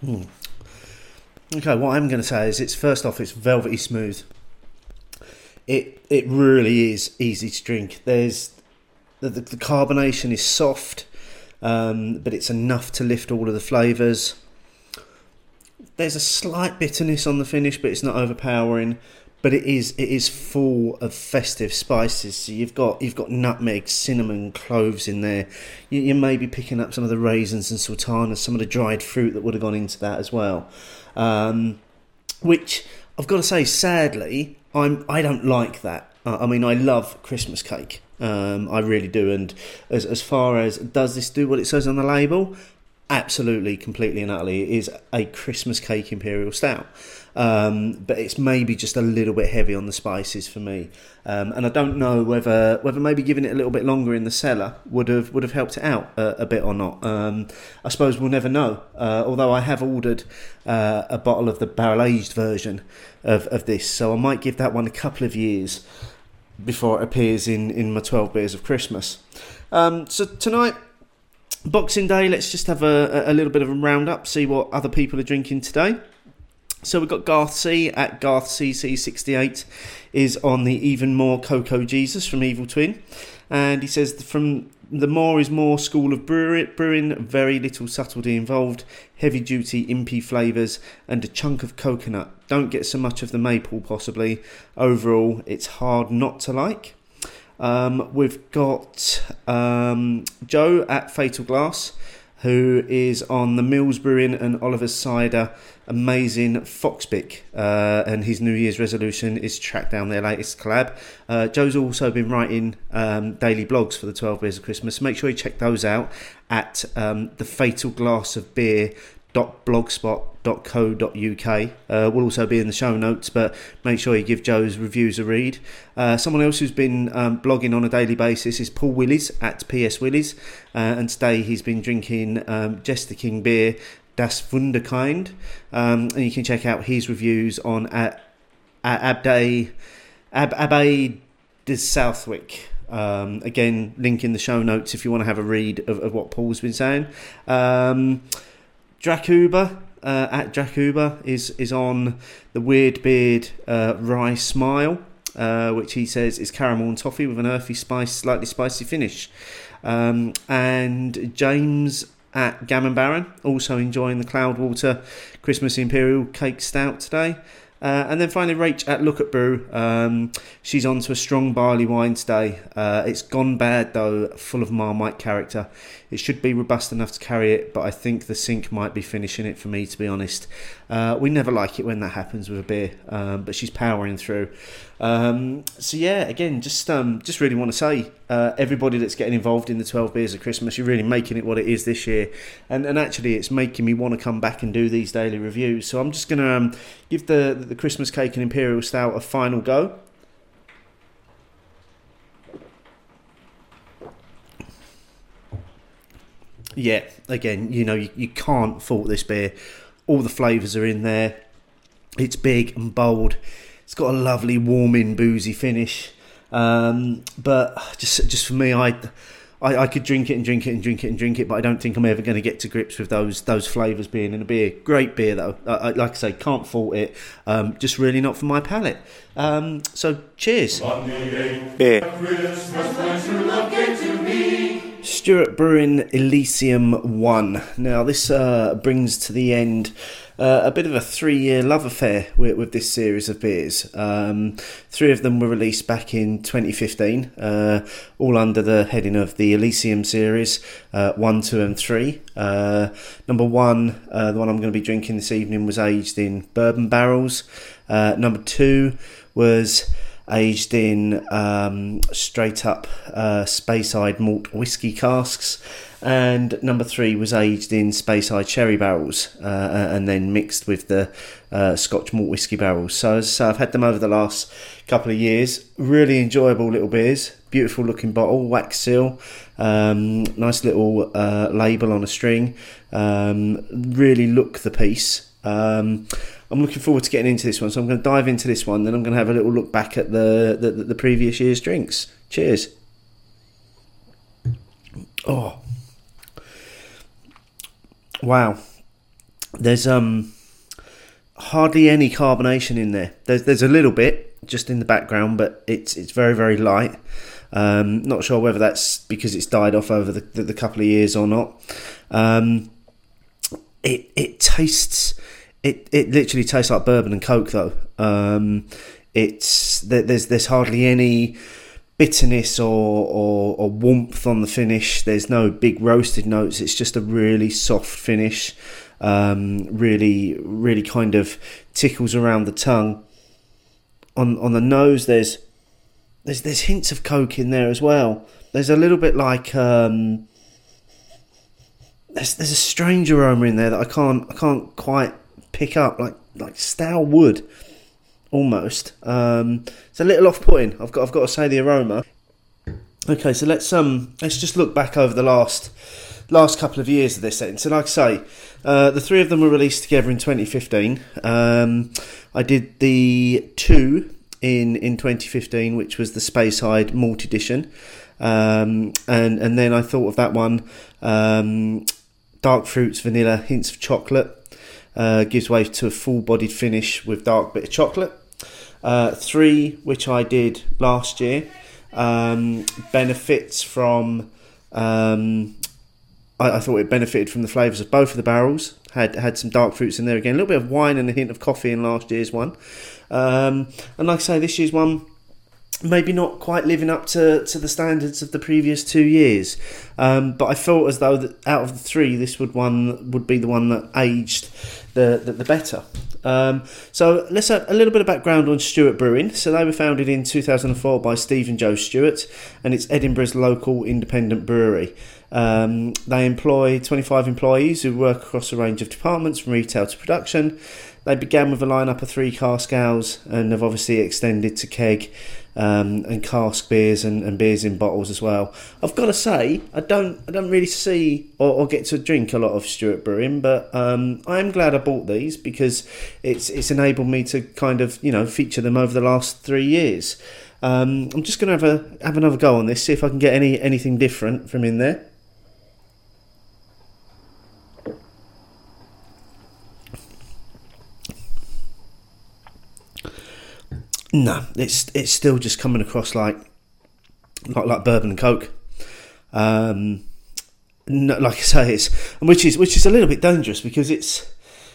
Hmm. Okay, what I'm going to say is it's first off, it's velvety smooth. It it really is easy to drink. There's the, the, the carbonation is soft, um, but it's enough to lift all of the flavours. There's a slight bitterness on the finish, but it's not overpowering. But it is it is full of festive spices. So you've got you've got nutmeg, cinnamon, cloves in there. You, you may be picking up some of the raisins and sultanas, some of the dried fruit that would have gone into that as well. Um, which I've got to say, sadly, I'm I don't like that. Uh, I mean, I love Christmas cake. Um, I really do. And as as far as does this do what it says on the label? absolutely, completely and utterly, it is a Christmas cake imperial stout. Um, but it's maybe just a little bit heavy on the spices for me, um, and I don't know whether whether maybe giving it a little bit longer in the cellar would have would have helped it out a, a bit or not. Um, I suppose we'll never know. Uh, although I have ordered uh, a bottle of the barrel aged version of, of this, so I might give that one a couple of years before it appears in in my twelve beers of Christmas. Um, so tonight Boxing Day, let's just have a, a little bit of a roundup, see what other people are drinking today. So we've got Garth C at Garth CC68 is on the Even More Cocoa Jesus from Evil Twin. And he says from the more is more school of brewing, very little subtlety involved, heavy duty impy flavours, and a chunk of coconut. Don't get so much of the maple, possibly. Overall, it's hard not to like. Um, we've got um, Joe at Fatal Glass, who is on the Mills Brewing and Oliver's Cider amazing Foxbick, uh, and his New Year's resolution is track down their latest collab. Uh, Joe's also been writing um, daily blogs for the 12 Beers of Christmas. Make sure you check those out at um, the Fatal Glass of Beer blogspot.co.uk. Uh, will also be in the show notes, but make sure you give Joe's reviews a read. Uh, someone else who's been um, blogging on a daily basis is Paul Willis at PS Willis, uh, and today he's been drinking um, Jester King beer Das Wunderkind, um, and you can check out his reviews on at, at Abday Ab, Abay de Southwick. Um, again, link in the show notes if you want to have a read of, of what Paul's been saying. Um, Dracuba uh, at Dracuba is is on the Weird Beard uh, Rye Smile, uh, which he says is caramel and toffee with an earthy spice, slightly spicy finish. Um, and James at Gammon Baron, also enjoying the Cloudwater Christmas Imperial Cake Stout today. Uh, and then finally, Rach at Look at Brew. Um, she's on to a strong barley wine today. Uh, it's gone bad though, full of Marmite character. It should be robust enough to carry it, but I think the sink might be finishing it for me, to be honest. Uh, we never like it when that happens with a beer, um, but she's powering through. Um, so yeah, again, just um, just really want to say uh, everybody that's getting involved in the twelve beers of Christmas, you're really making it what it is this year, and and actually, it's making me want to come back and do these daily reviews. So I'm just gonna um, give the the Christmas cake and imperial stout a final go. yeah, again, you know, you, you can't fault this beer. All the flavours are in there. It's big and bold. It's got a lovely, warming, boozy finish. Um, but just just for me, I, I, I could drink it and drink it and drink it and drink it, but I don't think I'm ever going to get to grips with those those flavours being in a beer. Great beer though. I, like I say, can't fault it. Um, just really not for my palate. Um, so cheers. Beer. Stewart Brewing Elysium 1. Now, this uh, brings to the end uh, a bit of a three year love affair with, with, this series of beers. Um, three of them were released back in 2015, uh, all under the heading of the Elysium series uh, 1, 2, and 3. Uh, number one, uh, the one I'm going to be drinking this evening, was aged in bourbon barrels. number two was aged in um, straight up uh, Speyside malt whiskey casks. And number three was aged in Speyside sherry barrels uh, and then mixed with the uh, Scotch malt whiskey barrels. So, so I've had them over the last couple of years. Really enjoyable little beers. Beautiful looking bottle, wax seal, um, nice little uh, label on a string. Um, really look the piece. Um, I'm looking forward to getting into this one. So I'm going to dive into this one, then I'm going to have a little look back at the the, the previous year's drinks. Cheers. Oh, wow. There's um hardly any carbonation in there. There's there's a little bit just in the background, but it's it's very very light. Um, not sure whether that's because it's died off over the, the, the couple of years or not. Um, it it tastes it it literally tastes like bourbon and coke though. Um, it's there's there's hardly any bitterness or, or, or warmth on the finish. There's no big roasted notes. It's just a really soft finish. Um, really really kind of tickles around the tongue. On on the nose, there's there's there's hints of coke in there as well. There's a little bit like um, there's there's a strange aroma in there that I can't I can't quite pick up like like stale wood almost. Um, it's a little off-putting. I've got I've got to say the aroma. Okay, so let's um let's just look back over the last last couple of years of this then. So like I say, uh, the three of them were released together in 2015. Um, I did the two in in 2015, which was the Speyside Malt Edition, um, and and then I thought of that one, um, dark fruits, vanilla, hints of chocolate uh, gives way to a full bodied finish with dark bitter chocolate. Uh, three, which I did last year, um, benefits from. Um, I, I thought it benefited from the flavours of both of the barrels. Had had some dark fruits in there again, a little bit of wine and a hint of coffee in last year's one. Um, and like I say, this year's one maybe not quite living up to, to the standards of the previous two years. Um, but I felt as though out of the three, this would one would be the one that aged the the, the better. Um, so let's have a little bit of background on Stewart Brewing. So they were founded in 2004 by Steve and Joe Stewart, and it's Edinburgh's local independent brewery. Um, they employ 25 employees who work across a range of departments from retail to production. They began with a lineup of three cask ales and have obviously extended to keg um, and cask beers and, and, beers in bottles as well. I've got to say, I don't, I don't really see or, or get to drink a lot of Stewart Brewing, but um, I am glad I bought these because it's it's enabled me to kind of you know feature them over the last three years. Um, I'm just going to have a have another go on this, see if I can get any anything different from in there. No, it's it's still just coming across like like like bourbon and coke. Um, no, like I say, it's which is which is a little bit dangerous because it's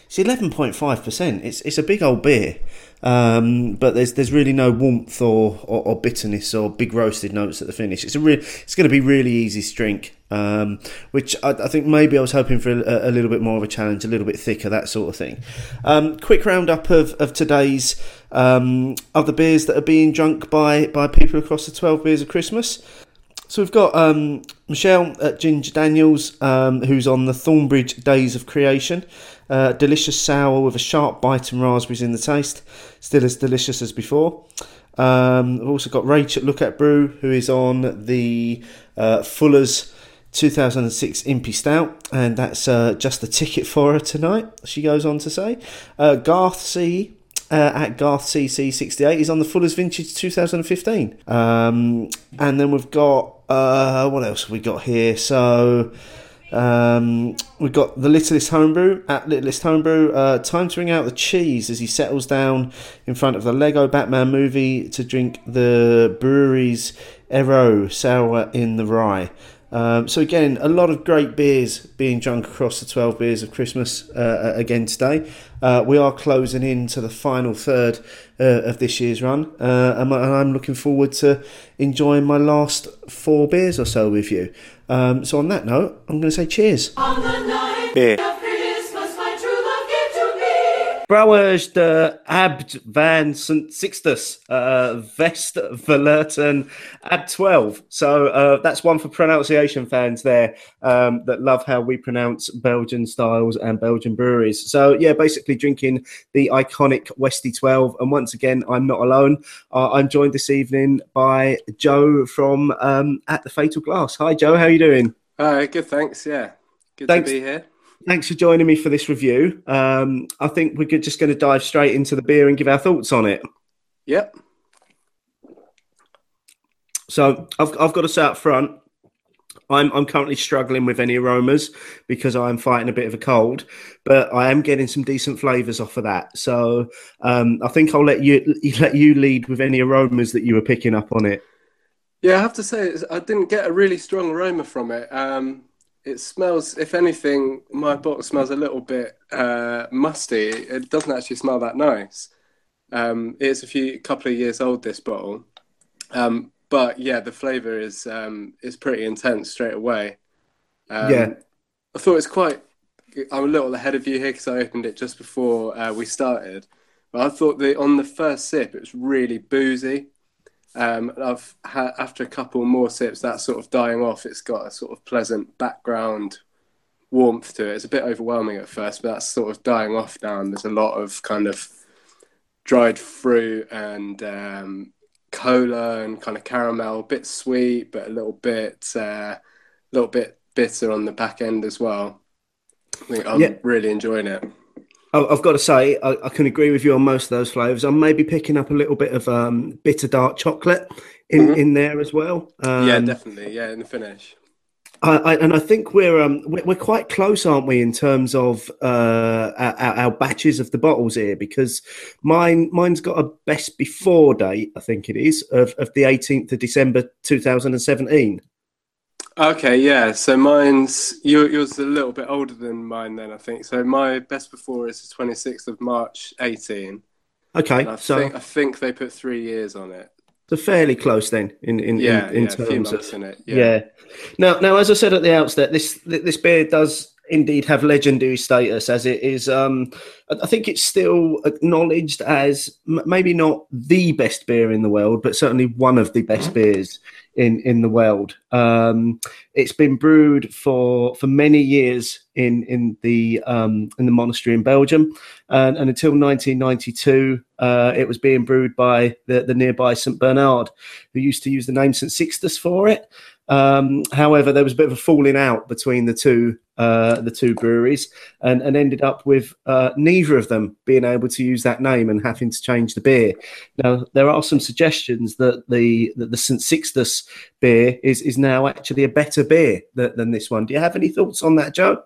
it's eleven point five percent. It's it's a big old beer, um, but there's there's really no warmth or, or, or, bitterness or big roasted notes at the finish. It's a real it's going to be really easy to drink, um, which I, I, think maybe I was hoping for a, a, little bit more of a challenge, a little bit thicker, that sort of thing. Um, quick roundup of of today's um, other beers that are being drunk by by people across the twelve beers of Christmas. So we've got um, Michelle at Ginger Daniels, um, who's on the Thornbridge Days of Creation. Uh, delicious sour with a sharp bite and raspberries in the taste. Still as delicious as before. Um, I've also got Rach at Look at Brew, who is on the uh, Fuller's 2006 Impy Stout, and that's uh, just the ticket for her tonight, she goes on to say. Uh, Garth C uh, at Garth CC68 is on the Fuller's Vintage 2015. Um, and then we've got, uh, what else have we got here? So. Um, we've got the Littlest Homebrew at Littlest Homebrew. Uh, time to ring out the cheese as he settles down in front of the Lego Batman movie to drink the brewery's Ero Sour in the Rye. Um, so again, a lot of great beers being drunk across the 12 beers of Christmas uh, again today. Uh, we are closing in to the final third uh, of this year's run, uh, and I'm looking forward to enjoying my last four beers or so with you. Um, so on that note, I'm going to say cheers. Beer. Brouwers de Abt van St. Sixtus, uh, Vest Verlerten Ab 12. So uh, that's one for pronunciation fans there um, that love how we pronounce Belgian styles and Belgian breweries. So, yeah, basically drinking the iconic Westy 12. And once again, I'm not alone. Uh, I'm joined this evening by Joe from um, At the Fatal Glass. Hi, Joe. How are you doing? Hi, good. Thanks. Yeah. Good thanks. to be here thanks for joining me for this review. Um, I think we're just going to dive straight into the beer and give our thoughts on it. Yep. So I've I've got to say up front, I'm I'm currently struggling with any aromas because I'm fighting a bit of a cold, but I am getting some decent flavours off of that. So um, I think I'll let you (laughs) let you lead with any aromas that you were picking up on it. Yeah, I have to say I didn't get a really strong aroma from it. Um, it smells, if anything, my bottle smells a little bit uh, musty. It doesn't actually smell that nice. Um, it's a few couple of years old this bottle, um, but yeah, the flavour is um, is pretty intense straight away. Um, yeah, I thought it's quite. I'm a little ahead of you here because I opened it just before uh, we started. But I thought that on the first sip, it was really boozy. Um, I've had after a couple more sips, that sort of dying off. It's got a sort of pleasant background warmth to it. It's a bit overwhelming at first, but that's sort of dying off now. And there's a lot of kind of dried fruit and um, cola and kind of caramel, a bit sweet, but a little bit, a uh, little bit bitter on the back end as well. I think I'm yeah. really enjoying it. I've got to say, I, I, can agree with you on most of those flavors. I'm maybe picking up a little bit of um, bitter dark chocolate in, mm-hmm. in there as well. Um, yeah, definitely. Yeah, in the finish. I, I, and I think we're um, we're we're quite close, aren't we, in terms of uh, our, our batches of the bottles here? Because mine mine's got a best before date, I think it is, of, of the 18th of December 2017. Okay, yeah. So mine's your, yours a little bit older than mine then, I think. So my best before is the twenty sixth of March, eighteen. Okay, And I so think I think they put three years on it. so fairly close then in in Yeah, in, in yeah, terms of in it. yeah. Yeah. Now, now, as I said at the outset, this this beer does indeed have legendary status, as it is. Um, I I think it's still acknowledged as m- maybe not the best beer in the world, but certainly one of the best beers in in the world. Um, it's been brewed for for many years in in the um, in the monastery in Belgium, and, and until 1992, uh, it was being brewed by the, the nearby St Bernard, who used to use the name St Sixtus for it. Um, however, there was a bit of a falling out between the two uh, the two breweries, and, and ended up with uh, neither of them being able to use that name and having to change the beer. Now, there are some suggestions that the that the St Sixtus beer is is now actually a better beer than, than this one. Do you have any thoughts on that, Joe?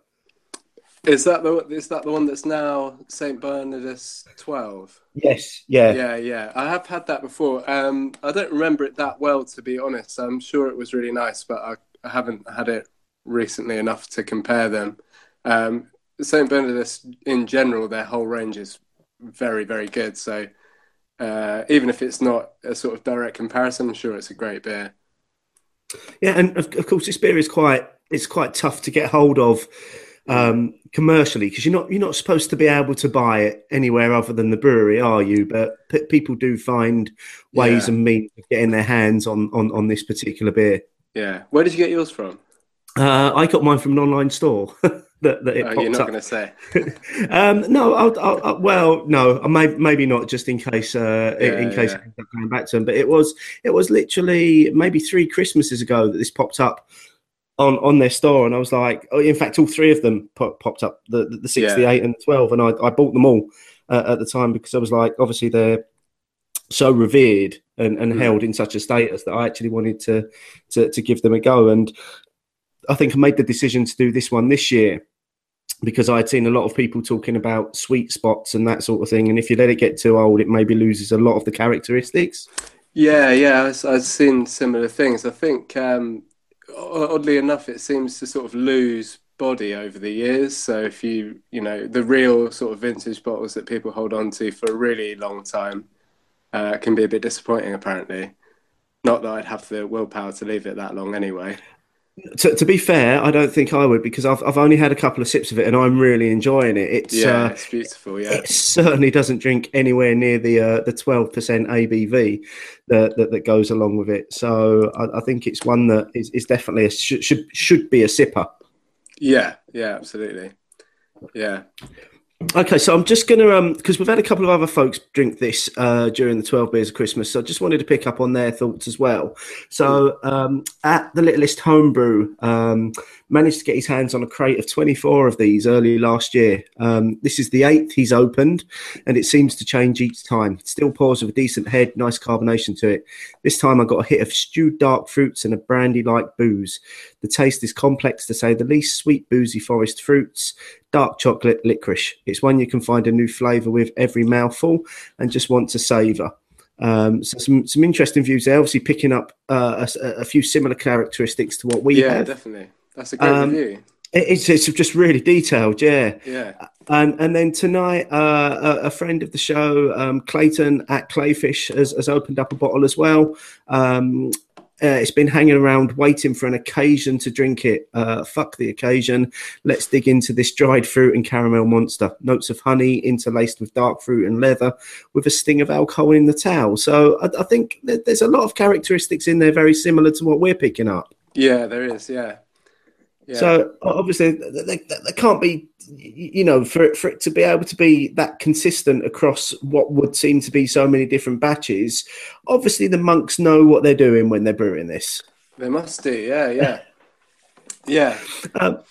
Is that the is that the one that's now Saint Bernardus twelve? Yes. Yeah. Yeah, yeah. I have had that before. Um, I don't remember it that well, to be honest. I'm sure it was really nice, but I, I haven't had it recently enough to compare them. Um, Saint Bernardus, in general, their whole range is very, very good. So uh, even if it's not a sort of direct comparison, I'm sure it's a great beer. Yeah, and of, of course, this beer is quite it's quite tough to get hold of um, commercially because you're not you're not supposed to be able to buy it anywhere other than the brewery, are you? But p- people do find ways Yeah. and means of getting their hands on on, on this particular beer. Yeah. Where did you get yours from? Uh, I got mine from an online store (laughs) that, that it Oh, you're not going to say. (laughs) um, no, I'll, I'll, I'll- well, no, I may, maybe not, just in case, uh, in- in case yeah. I end up going back to them. But it was, it was literally maybe three Christmases ago that this popped up on on their store, and I was like, oh, in fact, all three of them pop, popped up the the, the six, Yeah. the eight, and the twelve, and I, I bought them all uh, at the time because I was like, obviously they're so revered and, and Mm. held in such a status that I actually wanted to, to to give them a go, and I think I made the decision to do this one this year because I had seen a lot of people talking about sweet spots and that sort of thing. And if you let it get too old, it maybe loses a lot of the characteristics. Yeah, yeah, I've, seen similar things. I think, um, oddly enough, it seems to sort of lose body over the years. So if you, you know, the real sort of vintage bottles that people hold on to for a really long time uh, can be a bit disappointing, apparently. Not that I'd have the willpower to leave it that long anyway. (laughs) To, to be fair, I don't think I would because I've, I've only had a couple of sips of it and I'm really enjoying it. It's Yeah, uh, it's beautiful. Yeah, it certainly doesn't drink anywhere near the uh, the twelve percent ABV that, that that goes along with it. So I, I think it's one that is, is definitely a, should, should should be a sipper. yeah, yeah, absolutely. Yeah, Okay, so I'm just gonna um because we've had a couple of other folks drink this uh during the 12 beers of Christmas, so I just wanted to pick up on their thoughts as well. So um at the Littlest Homebrew, um managed to get his hands on a crate of 24 of these early last year. Um this is the eighth he's opened, and it seems to change each time. Still pours with a decent head, nice carbonation to it. This time I got a hit of stewed dark fruits and a brandy-like booze. The taste is complex to say the least, sweet, boozy forest fruits, dark chocolate, licorice. It's one you can find a new flavour with every mouthful and just want to savour. Um, so some some interesting views there. Obviously, picking up uh, a, a few similar characteristics to what we yeah, have. definitely. That's a great Um, review. It's, it's just really detailed, yeah. Yeah. And and then tonight, uh, a, a friend of the show, um, Clayton at Clayfish, has, has opened up a bottle as well. Um, uh, it's been hanging around waiting for an occasion to drink it. Uh, fuck the occasion. Let's dig into this dried fruit and caramel monster. Notes of honey interlaced with dark fruit and leather, with a sting of alcohol in the tail. So I, I think there's a lot of characteristics in there very similar to what we're picking up. Yeah, there is. Yeah. Yeah. So obviously, there, can't be, you know, for it, for it to be able to be that consistent across what would seem to be so many different batches. Obviously, the monks know what they're doing when they're brewing this. They must do, yeah, yeah, yeah. Um,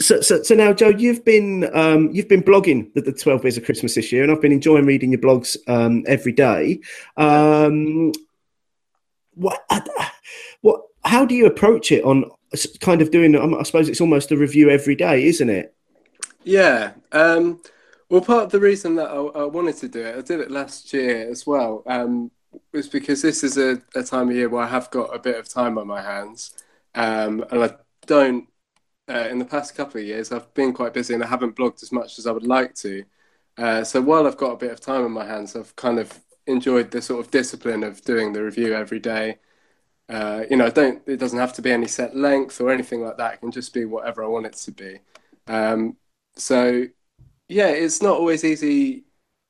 so, so, so now, Joe, you've been um, you've been blogging the, the Twelve Beers of Christmas this year, and I've been enjoying reading your blogs um, every day. Um, what, what, how do you approach it on kind of doing. I suppose it's almost a review every day, isn't it? Yeah. Um, well, part of the reason that I, I, wanted to do it, I did it last year as well, um, was because this is a, a, time of year where I have got a bit of time on my hands, um, and I don't. Uh, in the past couple of years, I've been quite busy and I haven't blogged as much as I would like to. Uh, so while I've got a bit of time on my hands, I've kind of enjoyed the sort of discipline of doing the review every day. Uh, you know, don't it doesn't have to be any set length or anything like that. It can just be whatever I want it to be. Um, so yeah, it's not always easy.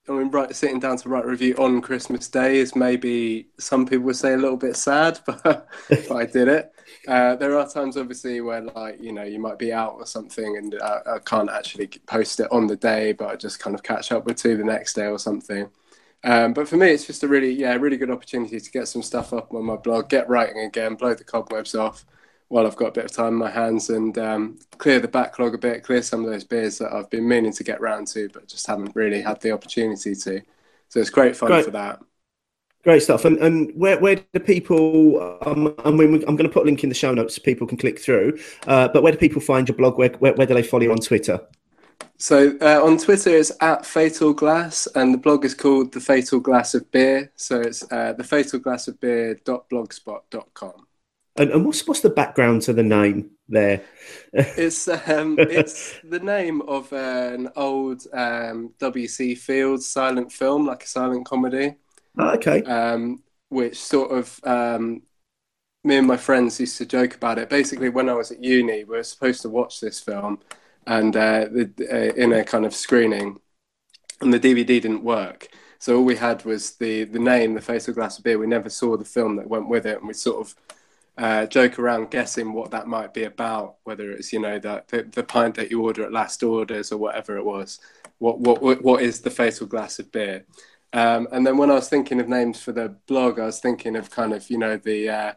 I mean, right, sitting down to write a review on Christmas Day is maybe some people would say a little bit sad, (laughs) but, but I did it. Uh, there are times, obviously, where like you know you might be out or something, and uh, I can't actually post it on the day, but I just kind of catch up with two the next day or something. Um, but for me, it's just a really, yeah, really good opportunity to get some stuff up on my blog, get writing again, blow the cobwebs off while I've got a bit of time in my hands and um, clear the backlog a bit, clear some of those beers that I've been meaning to get round to, but just haven't really had the opportunity to. So it's great fun great. for that. Great stuff. And and where where do people? Um, I mean, I'm going to put a link in the show notes so people can click through. Uh, but where do people find your blog? Where where, where do they follow you on Twitter? So uh, on Twitter it's at Fatal Glass, and the blog is called The Fatal Glass of Beer. So it's uh, the Fatal Glass of Beer.blogspot.com. And, and what's what's the background to the name there? (laughs) it's um, it's the name of an old um, W.C. Fields silent film, like a silent comedy. Oh, okay. Um, which sort of um, me and my friends used to joke about it. Basically, when I was at uni, we were supposed to watch this film, and uh, the, uh, in a kind of screening, and the DVD didn't work. So all we had was the the name, the Fatal Glass of Beer. We never saw the film that went with it, and we sort of uh, joke around guessing what that might be about, whether it's you know that the, the, pint that you order at last orders or whatever it was. What what what is the fatal glass of beer? Um, and then when I was thinking of names for the blog, I was thinking of kind of you know the uh,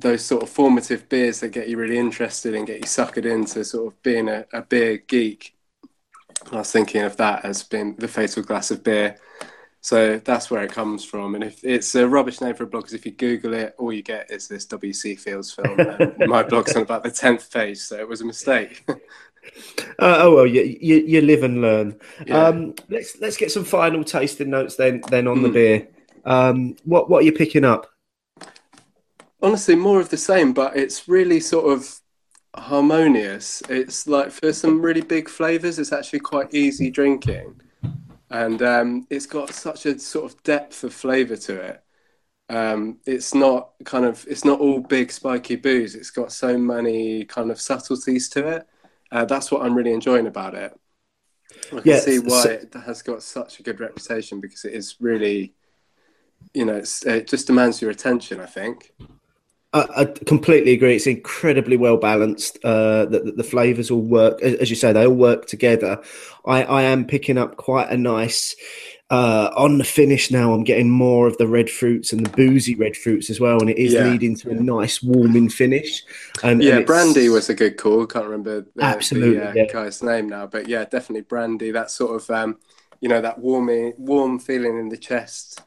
those sort of formative beers that get you really interested and get you suckered into sort of being a, a beer geek. I was thinking of that as being the fatal glass of beer. So that's where it comes from. And if it's a rubbish name for a blog, because if you Google it, all you get is this W.C. Fields film. (laughs) my blog's on about the tenth page, so it was a mistake. (laughs) uh, oh well, you, you, you live and learn. Yeah. Um, let's let's get some final tasting notes then then on mm. the hmm. beer. Um, what what are you picking up? Honestly, more of the same, but it's really sort of harmonious. It's like for some really big flavors, it's actually quite easy drinking and um, it's got such a sort of depth of flavour to it. Um, it's not kind of it's not all big spiky booze. It's got so many kind of subtleties to it. Uh, that's what I'm really enjoying about it. I can yes, see why so... it has got such a good reputation because it is really, you know, it just demands your attention. I think. I, completely agree. It's incredibly well balanced. Uh, the, the, the flavors all work, as you say, they all work together. I, I am picking up quite a nice. Uh, on the finish now, I'm getting more of the red fruits and the boozy red fruits as well, and it is yeah. leading to a nice warming finish. And yeah, and brandy was a good call. Can't remember the, absolutely the, uh, yeah. guy's name now, but yeah, definitely brandy. That sort of um, you know that warming, warm feeling in the chest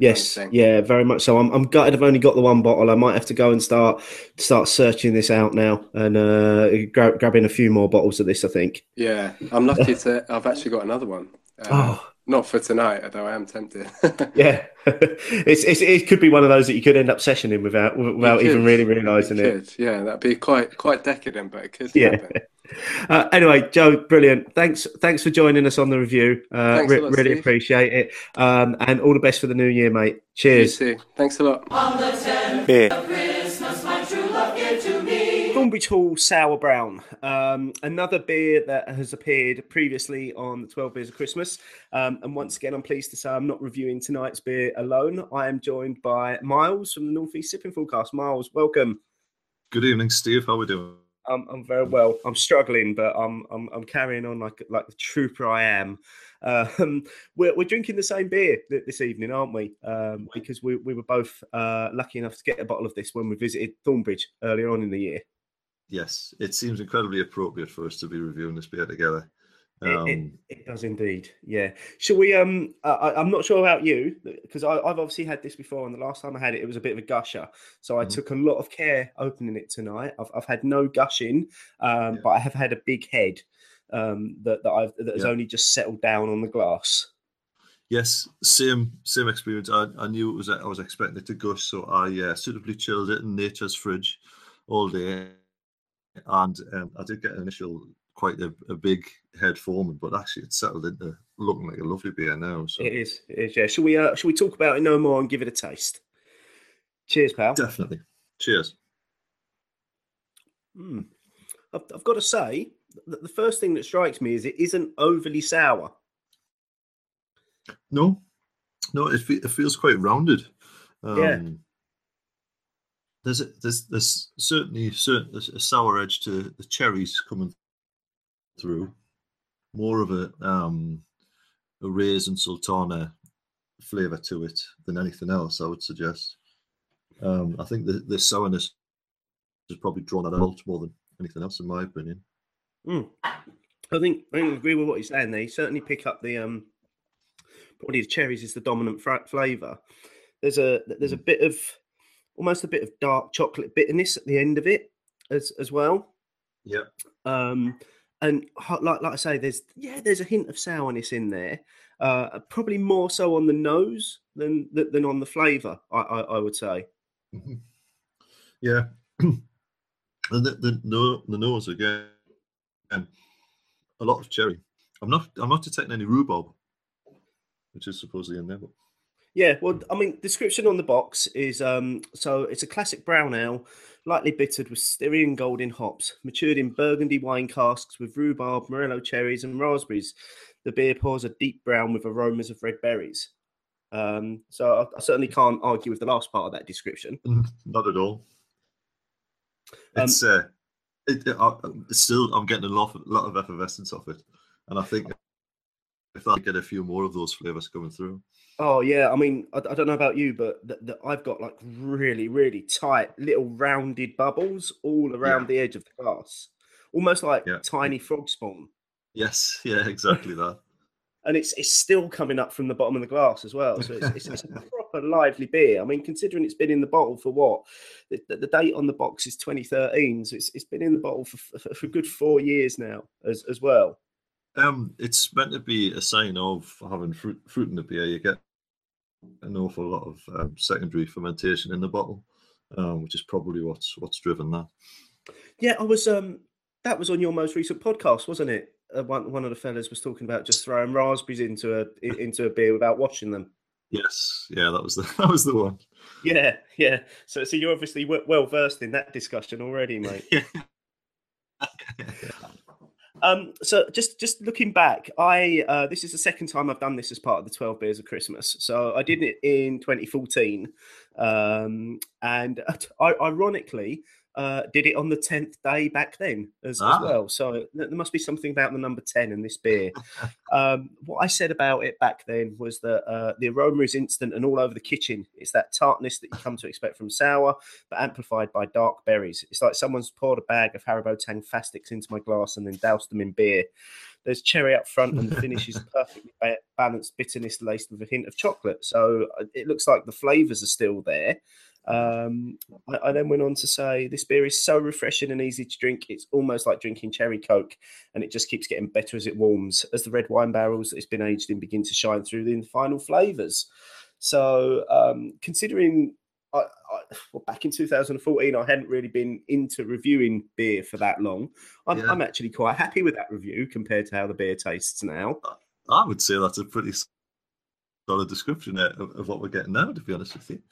yes, yeah, very much so. I'm, I'm gutted. I've only got the one bottle. I might have to go and start start searching this out now and uh, gra- grabbing a few more bottles of this. I think. Yeah, I'm lucky to. I've actually got another one. Uh, oh. Not for tonight, although I am tempted. (laughs) yeah, (laughs) it's, it's, it could be one of those that you could end up sessioning without without even really realising it. Yeah, that'd be quite quite decadent, but it could. Yeah. Happen. (laughs) Uh, anyway, Joe, brilliant. Thanks, thanks for joining us on the review. Uh, re- lot, really Steve. appreciate it, um, and all the best for the new year, mate. Cheers. Thanks a lot. Thornbridge Hall Sour Brown, um, another beer that has appeared previously on the 12 Beers of Christmas. Um, and once again, I'm pleased to say I'm not reviewing tonight's beer alone. I am joined by Miles from the North Northeast Sipping Forecast. Miles, welcome. Good evening, Steve. How are we doing? I'm, I'm very well. I'm struggling, but I'm I'm, I'm carrying on like like the trooper I am. Um, we're, we're drinking the same beer this evening, aren't we? Um, because we, we were both uh, lucky enough to get a bottle of this when we visited Thornbridge earlier on in the year. Yes, it seems incredibly appropriate for us to be reviewing this beer together. Um, it, it, it, does indeed. Yeah. Shall we? Um, I, am not sure about you because I've obviously had this before, and the last time I had it, it was a bit of a gusher. So I mm-hmm. took a lot of care opening it tonight. I've, I've had no gushing, um, yeah. but I have had a big head um, that that I've that has yeah. only just settled down on the glass. Yes, same same experience. I, I knew it was I was expecting it to gush, so I uh, suitably chilled it in nature's fridge all day, and um, I did get an initial quite a, a big head forming, but actually it's settled into looking like a lovely beer now. So it is. It is. Yeah. Shall we? Uh, shall we talk about it no more and give it a taste? Cheers, pal. Definitely. Cheers. Hmm. I've, I've got to say that the first thing that strikes me is it isn't overly sour. No, no, it, it feels quite rounded. Um, yeah. There's a, there's there's certainly certain a sour edge to the cherries coming through, more of a um, a raisin sultana flavor to it than anything else. I would suggest. Um, I think the, the sourness has probably drawn that out more than anything else, in my opinion. Mm. I think I agree with what you're saying. There, you certainly pick up the um, probably the cherries is the dominant flavour. There's a there's a mm. bit of almost a bit of dark chocolate bitterness at the end of it as as well. Yeah. Um, and like like I say, there's yeah, there's a hint of sourness in there. Uh, probably more so on the nose than than on the flavour. I, I, I would say. Mm-hmm. Yeah, and (clears throat) the, the the the nose again, and a lot of cherry. I'm not I'm not detecting any rhubarb, which is supposedly in there. But... Yeah, well, I mean, description on the box is um, so it's a classic brown ale lightly bittered with Styrian Golding hops, matured in Burgundy wine casks with rhubarb, morello cherries, and raspberries. The beer pours a deep brown with aromas of red berries. Um, so I, I, certainly can't argue with the last part of that description. (laughs) Not at all. Um, it's uh, it, it, I, still I'm getting a lot, of, lot of effervescence off it, and I think if I get a few more of those flavors coming through. Oh yeah, I mean, I, I don't know about you, but the, the, I've got like really, really tight little rounded bubbles all around yeah. the edge of the glass, almost like yeah. tiny frog spawn. Yes, yeah, exactly that. and it's it's still coming up from the bottom of the glass as well. So it's, it's, it's a (laughs) proper lively beer. I mean, considering it's been in the bottle for what the, the, date on the box is 2013, so it's it's been in the bottle for for, for good four years now as as well. Um, it's meant to be a sign of having fruit fruit in the beer. You get an awful lot of um, secondary fermentation in the bottle, um, which is probably what's what's driven that. Yeah, I was. Um, that was on your most recent podcast, wasn't it? Uh, one one of the fellas was talking about just throwing raspberries into a into a beer without washing them. Yes, yeah, that was the (laughs) that was the one. Yeah, yeah. So so you're obviously well versed in that discussion already, mate. (laughs) (laughs) Um, so just just looking back, I uh, this is the second time I've done this as part of the Twelve Beers of Christmas. So I did it in 2014, um, and uh, (laughs) ironically, uh, did it on the 10th day back then as, ah. as, well. So there must be something about the number 10 in this beer. um, what I said about it back then was that uh, the aroma is instant and all over the kitchen. It's that tartness that you come to expect from sour, but amplified by dark berries. It's like someone's poured a bag of Haribo Tang Tangfastics into my glass and then doused them in beer. There's cherry up front, and the finish is (laughs) perfectly balanced bitterness laced with a hint of chocolate. So uh, it looks like the flavors are still there. Um, I, I, then went on to say this beer is so refreshing and easy to drink. It's almost like drinking cherry coke, and it just keeps getting better as it warms. As the red wine barrels that it's been aged in begin to shine through in the final flavors. So, um, considering I, I, well, back in 2014, I hadn't really been into reviewing beer for that long. I'm, yeah. I'm, actually quite happy with that review compared to how the beer tastes now. I would say that's a pretty solid description of, of what we're getting now, to be honest with you.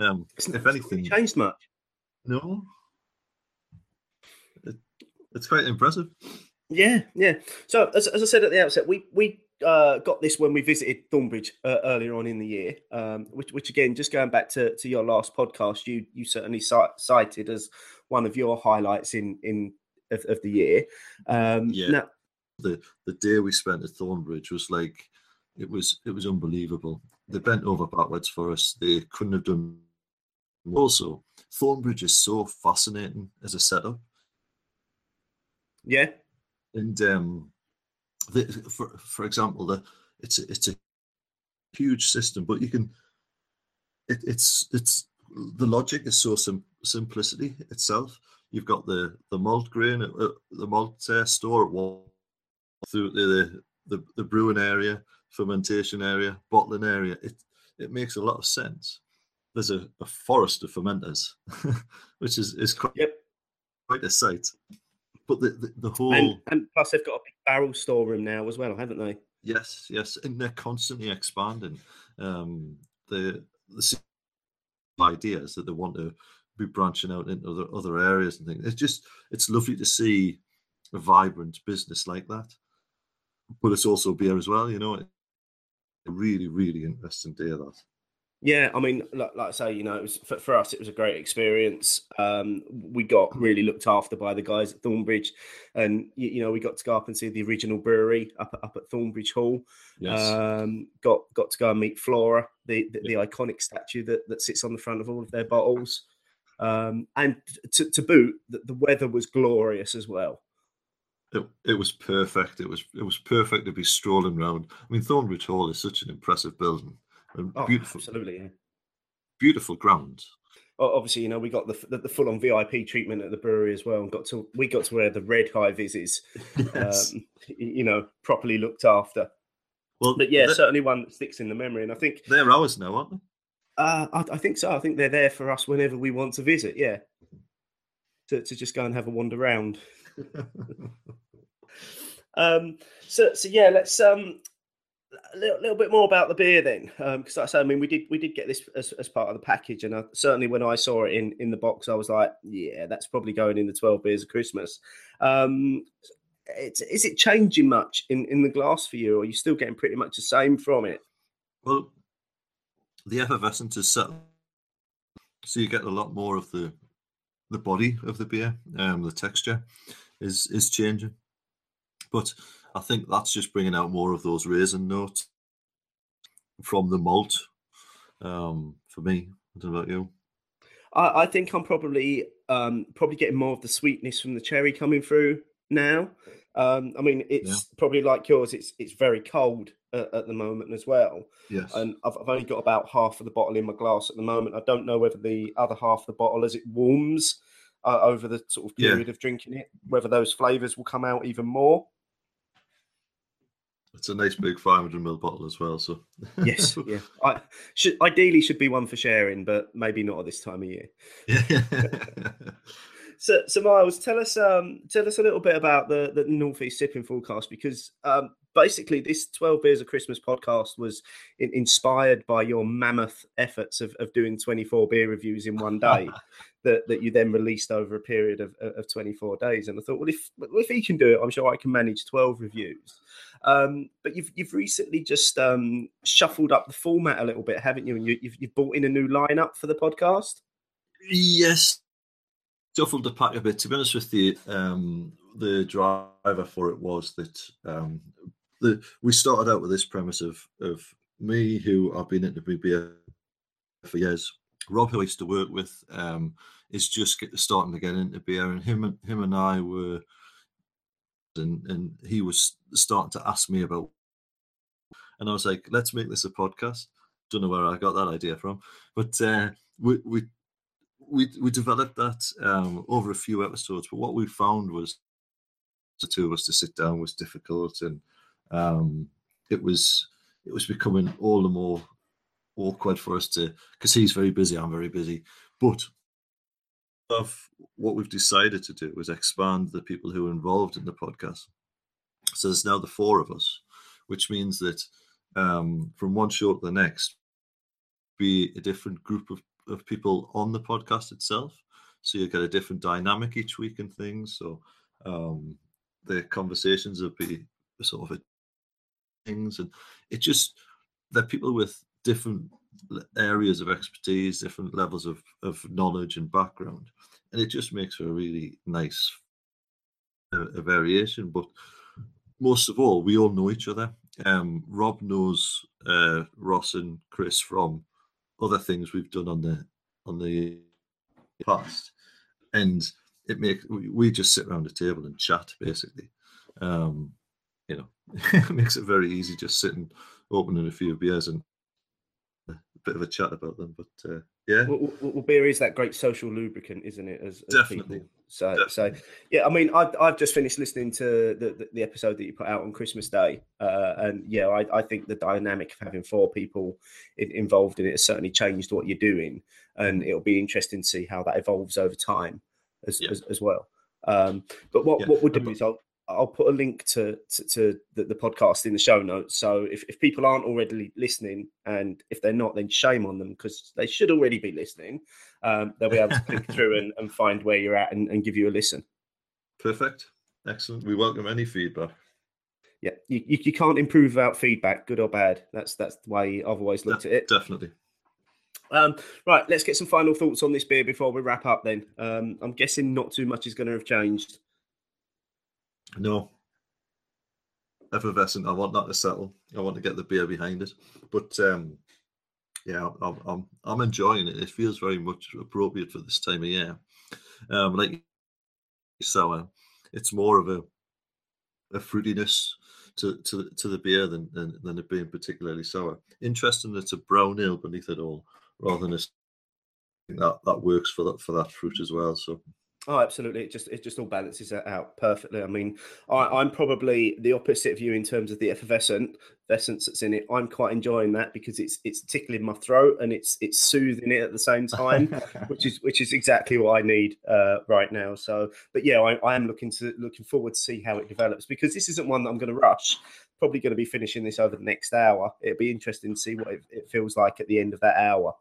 Um, if anything, changed much. No, it, it's quite impressive. Yeah, yeah. So as, as I said at the outset, we we uh, got this when we visited Thornbridge uh, earlier on in the year, um, which, which again, just going back to, to your last podcast, you you certainly cited as one of your highlights in in of, of the year. Um, yeah. Now, the the day we spent at Thornbridge was like it was it was unbelievable. They bent over backwards for us. They couldn't have done also, Thornbridge is so fascinating as a setup. Yeah. And um, the, for for example, the it's a, it's a huge system, but you can. It, it's it's the logic is so sim- simplicity itself. You've got the the malt grain, uh, the malt uh, store at one through the, the the brewing area, fermentation area, bottling area. It it makes a lot of sense. There's a, a forest of fermenters, (laughs) which is is quite, yep. quite a sight. But the the, the whole and, and plus they've got a big barrel storeroom now as well, haven't they? Yes, yes, and they're constantly expanding. Um, the the ideas that they want to be branching out into other other areas and things. It's just it's lovely to see a vibrant business like that. But it's also beer as well, you know. A really, really interesting day that. Yeah, I mean, like, like I say, you know, it was for, for us, it was a great experience. Um, we got really looked after by the guys at Thornbridge, and you, you know, we got to go up and see the original brewery up up at Thornbridge Hall. Yes. Um, got got to go and meet Flora, the the, the iconic statue that, that sits on the front of all of their bottles. Um, and to, to boot, the, the weather was glorious as well. It, it was perfect. It was it was perfect to be strolling around. I mean, Thornbridge Hall is such an impressive building. Oh, beautiful, absolutely, yeah. beautiful ground. Obviously, you know we got the the, the full on VIP treatment at the brewery as well, and got to we got to wear the red high vises, (laughs) Yes. um, you know, properly looked after. Well, but yeah, certainly one that sticks in the memory, and I think They're ours now, aren't they? uh, I, I think so. I think they're there for us whenever we want to visit. Yeah, to to just go and have a wander around. (laughs) um, so so yeah, let's um a little, little bit more about the beer then, because like I said, I mean, we did we did get this as, as part of the package, and I, certainly when I saw it in in the box, I was like, yeah, that's probably going in the twelve beers of Christmas. Um, is it changing much in in the glass for you, or are you still getting pretty much the same from it? Well, the effervescence is set, so you get a lot more of the the body of the beer. Um, the texture is is changing, but I think that's just bringing out more of those raisin notes from the malt. Um, for me, I don't know about you. I, I think I'm probably um, probably getting more of the sweetness from the cherry coming through now. Um, I mean, it's probably like yours. It's it's very cold at, at the moment as well. Yes. and I've, I've only got about half of the bottle in my glass at the moment. I don't know whether the other half of the bottle, as it warms uh, over the sort of Yeah. period of drinking it, whether those flavors will come out even more. It's a nice big 500 ml bottle as well. So Yes, yeah. (laughs) I should ideally should be one for sharing, but maybe not at this time of year. (laughs) So, so Miles, tell us, um, tell us a little bit about the the Northeast Sipping Forecast because um, basically this Twelve Beers of Christmas podcast was in, inspired by your mammoth efforts of, of doing twenty four beer reviews in one day, (laughs) that that you then released over a period of of twenty four days. And I thought, well, if if he can do it, I'm sure I can manage twelve reviews. Um, but you've you've recently just um, shuffled up the format a little bit, haven't you? And you, you've you've brought in a new lineup for the podcast. Yes, shuffled the pack a bit. To be honest with you, um, the driver for it was that um, the we started out with this premise of of me, who I've been into BBA for years. Rob, who I used to work with, um, is just starting to get into beer, and him and him and I were, and and he was starting to ask me about, and I was like, let's make this a podcast. Don't know where I got that idea from, but uh, we we we we developed that um, over a few episodes. But what we found was the two of us to sit down was difficult, and um, it was it was becoming all the more awkward for us to because he's very busy, I'm very busy. But of what we've decided to do is expand the people who are involved in the podcast. So there's now the four of us, which means that um, from one show to the next, be a different group of, of people on the podcast itself. So you get a different dynamic each week and things. So um, the conversations will be sort of things, and it just they're people with different areas of expertise, different levels of of knowledge and background, and it just makes for a really nice a variation. But most of all, we all know each other. Um, Rob knows uh, Ross and Chris from other things we've done on the on the past, and it makes we, just sit around a table and chat basically. Um, you know, (laughs) it makes it very easy just sitting, opening a few beers and bit of a chat about them. But uh, yeah, well, well, beer is that great social lubricant, isn't it? As, as definitely. People. So, Definitely. so yeah. I mean, I've, I've just finished listening to the, the, the episode that you put out on Christmas Day, uh, and yeah, I, I think the dynamic of having four people in, involved in it has certainly changed what you're doing, and it'll be interesting to see how that evolves over time as yeah. as, as, well. Um, but what yeah. what we'll do is I'll put a link to to, to the, the, podcast in the show notes. So if, if people aren't already listening, and if they're not, then shame on them because they should already be listening. Um, they'll be able to click through and, and find where you're at and, and give you a listen. Perfect, excellent. We welcome any feedback. Yeah, you, you, you can't improve without feedback, good or bad. That's that's the way I've always looked De- at it. Definitely. Um, right, let's get some final thoughts on this beer before we wrap up. Then um, I'm guessing not too much is going to have changed. No. Effervescent. I want that to settle. I want to get the beer behind it. But um, yeah, I'm, I'm, I'm enjoying it. It feels very much appropriate for this time of year. Um, like sour, it's more of a a fruitiness to to, to the beer than, than, than it being particularly sour. Interesting, that it's a brown ale beneath it all, rather than a that that works for that for that fruit as well. So Oh, absolutely! It just it just all balances out perfectly. I mean, I, am probably the opposite of you in terms of the effervescent essence that's in it. I'm quite enjoying that because it's it's tickling my throat and it's it's soothing it at the same time, (laughs) which is which is exactly what I need uh, right now. So, but yeah, I, I am looking to looking forward to see how it develops because this isn't one that I'm going to rush. Probably going to be finishing this over the next hour. It'd be interesting to see what it, it feels like at the end of that hour.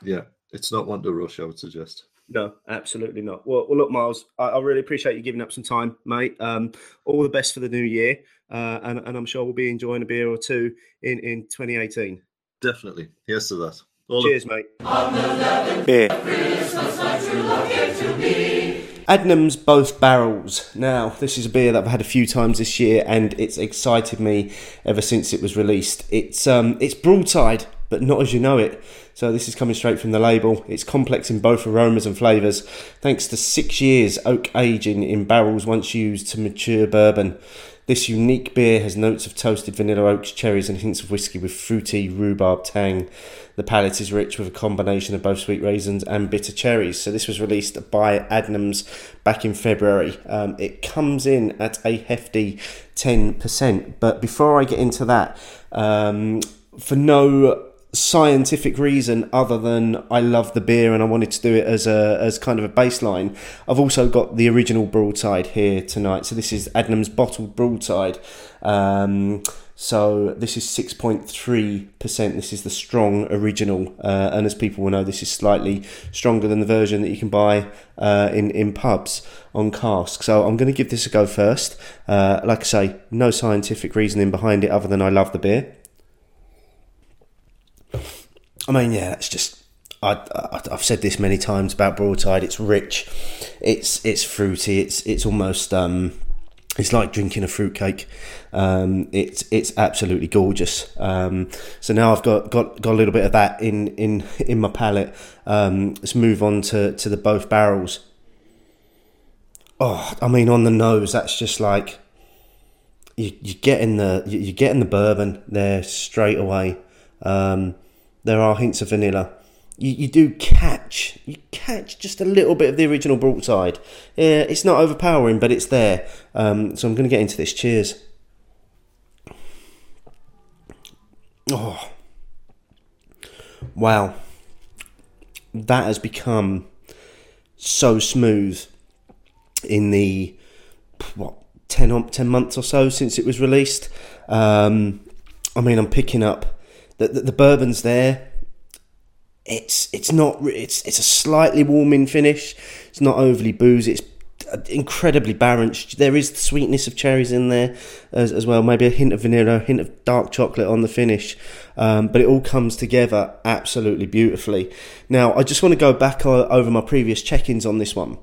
Yeah, it's not one to rush. I would suggest. No, absolutely not. Well, well look, Miles, I, I, really appreciate you giving up some time, mate. Um, all the best for the new year, uh, and, and, I'm sure we'll be enjoying a beer or two in, in 2018. Definitely. Yes to that. All Cheers, mate. Beer. Adnams both barrels. Now, this is a beer that I've had a few times this year, and it's excited me ever since it was released. It's um, it's broadside, but not as you know it. So this is coming straight from the label. It's complex in both aromas and flavours, thanks to six years oak aging in barrels once used to mature bourbon. This unique beer has notes of toasted vanilla oaks, cherries, and hints of whiskey with fruity rhubarb tang. The palate is rich with a combination of both sweet raisins and bitter cherries. So this was released by Adnams back in February. Um, it comes in at a hefty 10%. But before I get into that, um, for no scientific reason other than I love the beer and I wanted to do it as a as kind of a baseline. I've also got the original broadside here tonight. So this is Adnams bottled broadside. Um, so this is 6.3%. This is the strong original, uh, and as people will know, this is slightly stronger than the version that you can buy uh, in in pubs on cask. So I'm going to give this a go first. Uh, like I say, no scientific reasoning behind it other than I love the beer. I mean, yeah, it's just. I, have said this many times about broadside. It's rich, it's it's fruity. It's it's almost um, it's like drinking a fruitcake. Um, it's it's absolutely gorgeous. Um, so now I've got, got got a little bit of that in in in my palate. Um, let's move on to to the both barrels. Oh, I mean, on the nose, that's just like you you getting the you getting the bourbon there straight away. Um, there are hints of vanilla. You, you do catch you catch just a little bit of the original broadside. Yeah, it's not overpowering, but it's there. Um, so I'm going to get into this. Cheers. Oh, wow! That has become so smooth in the what 10, 10 months or so since it was released. Um, I mean, I'm picking up the, the, the bourbon's there. It's it's not it's it's a slightly warming finish. It's not overly boozy. It's incredibly balanced. There is the sweetness of cherries in there as, as well. Maybe a hint of vanilla, a hint of dark chocolate on the finish. Um, but it all comes together absolutely beautifully. Now, I just want to go back over my previous check-ins on this one.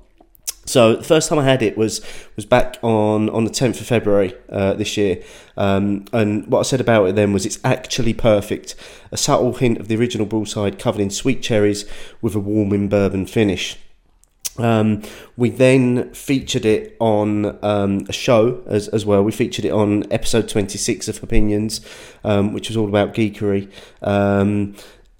So the first time I had it was was back on on the tenth of February uh, this year, um, and what I said about it then was it's actually perfect. A subtle hint of the original broadside covered in sweet cherries with a warming bourbon finish. Um, we then featured it on um, a show as, as well. We featured it on episode 26 of Opinions, um, which was all about geekery.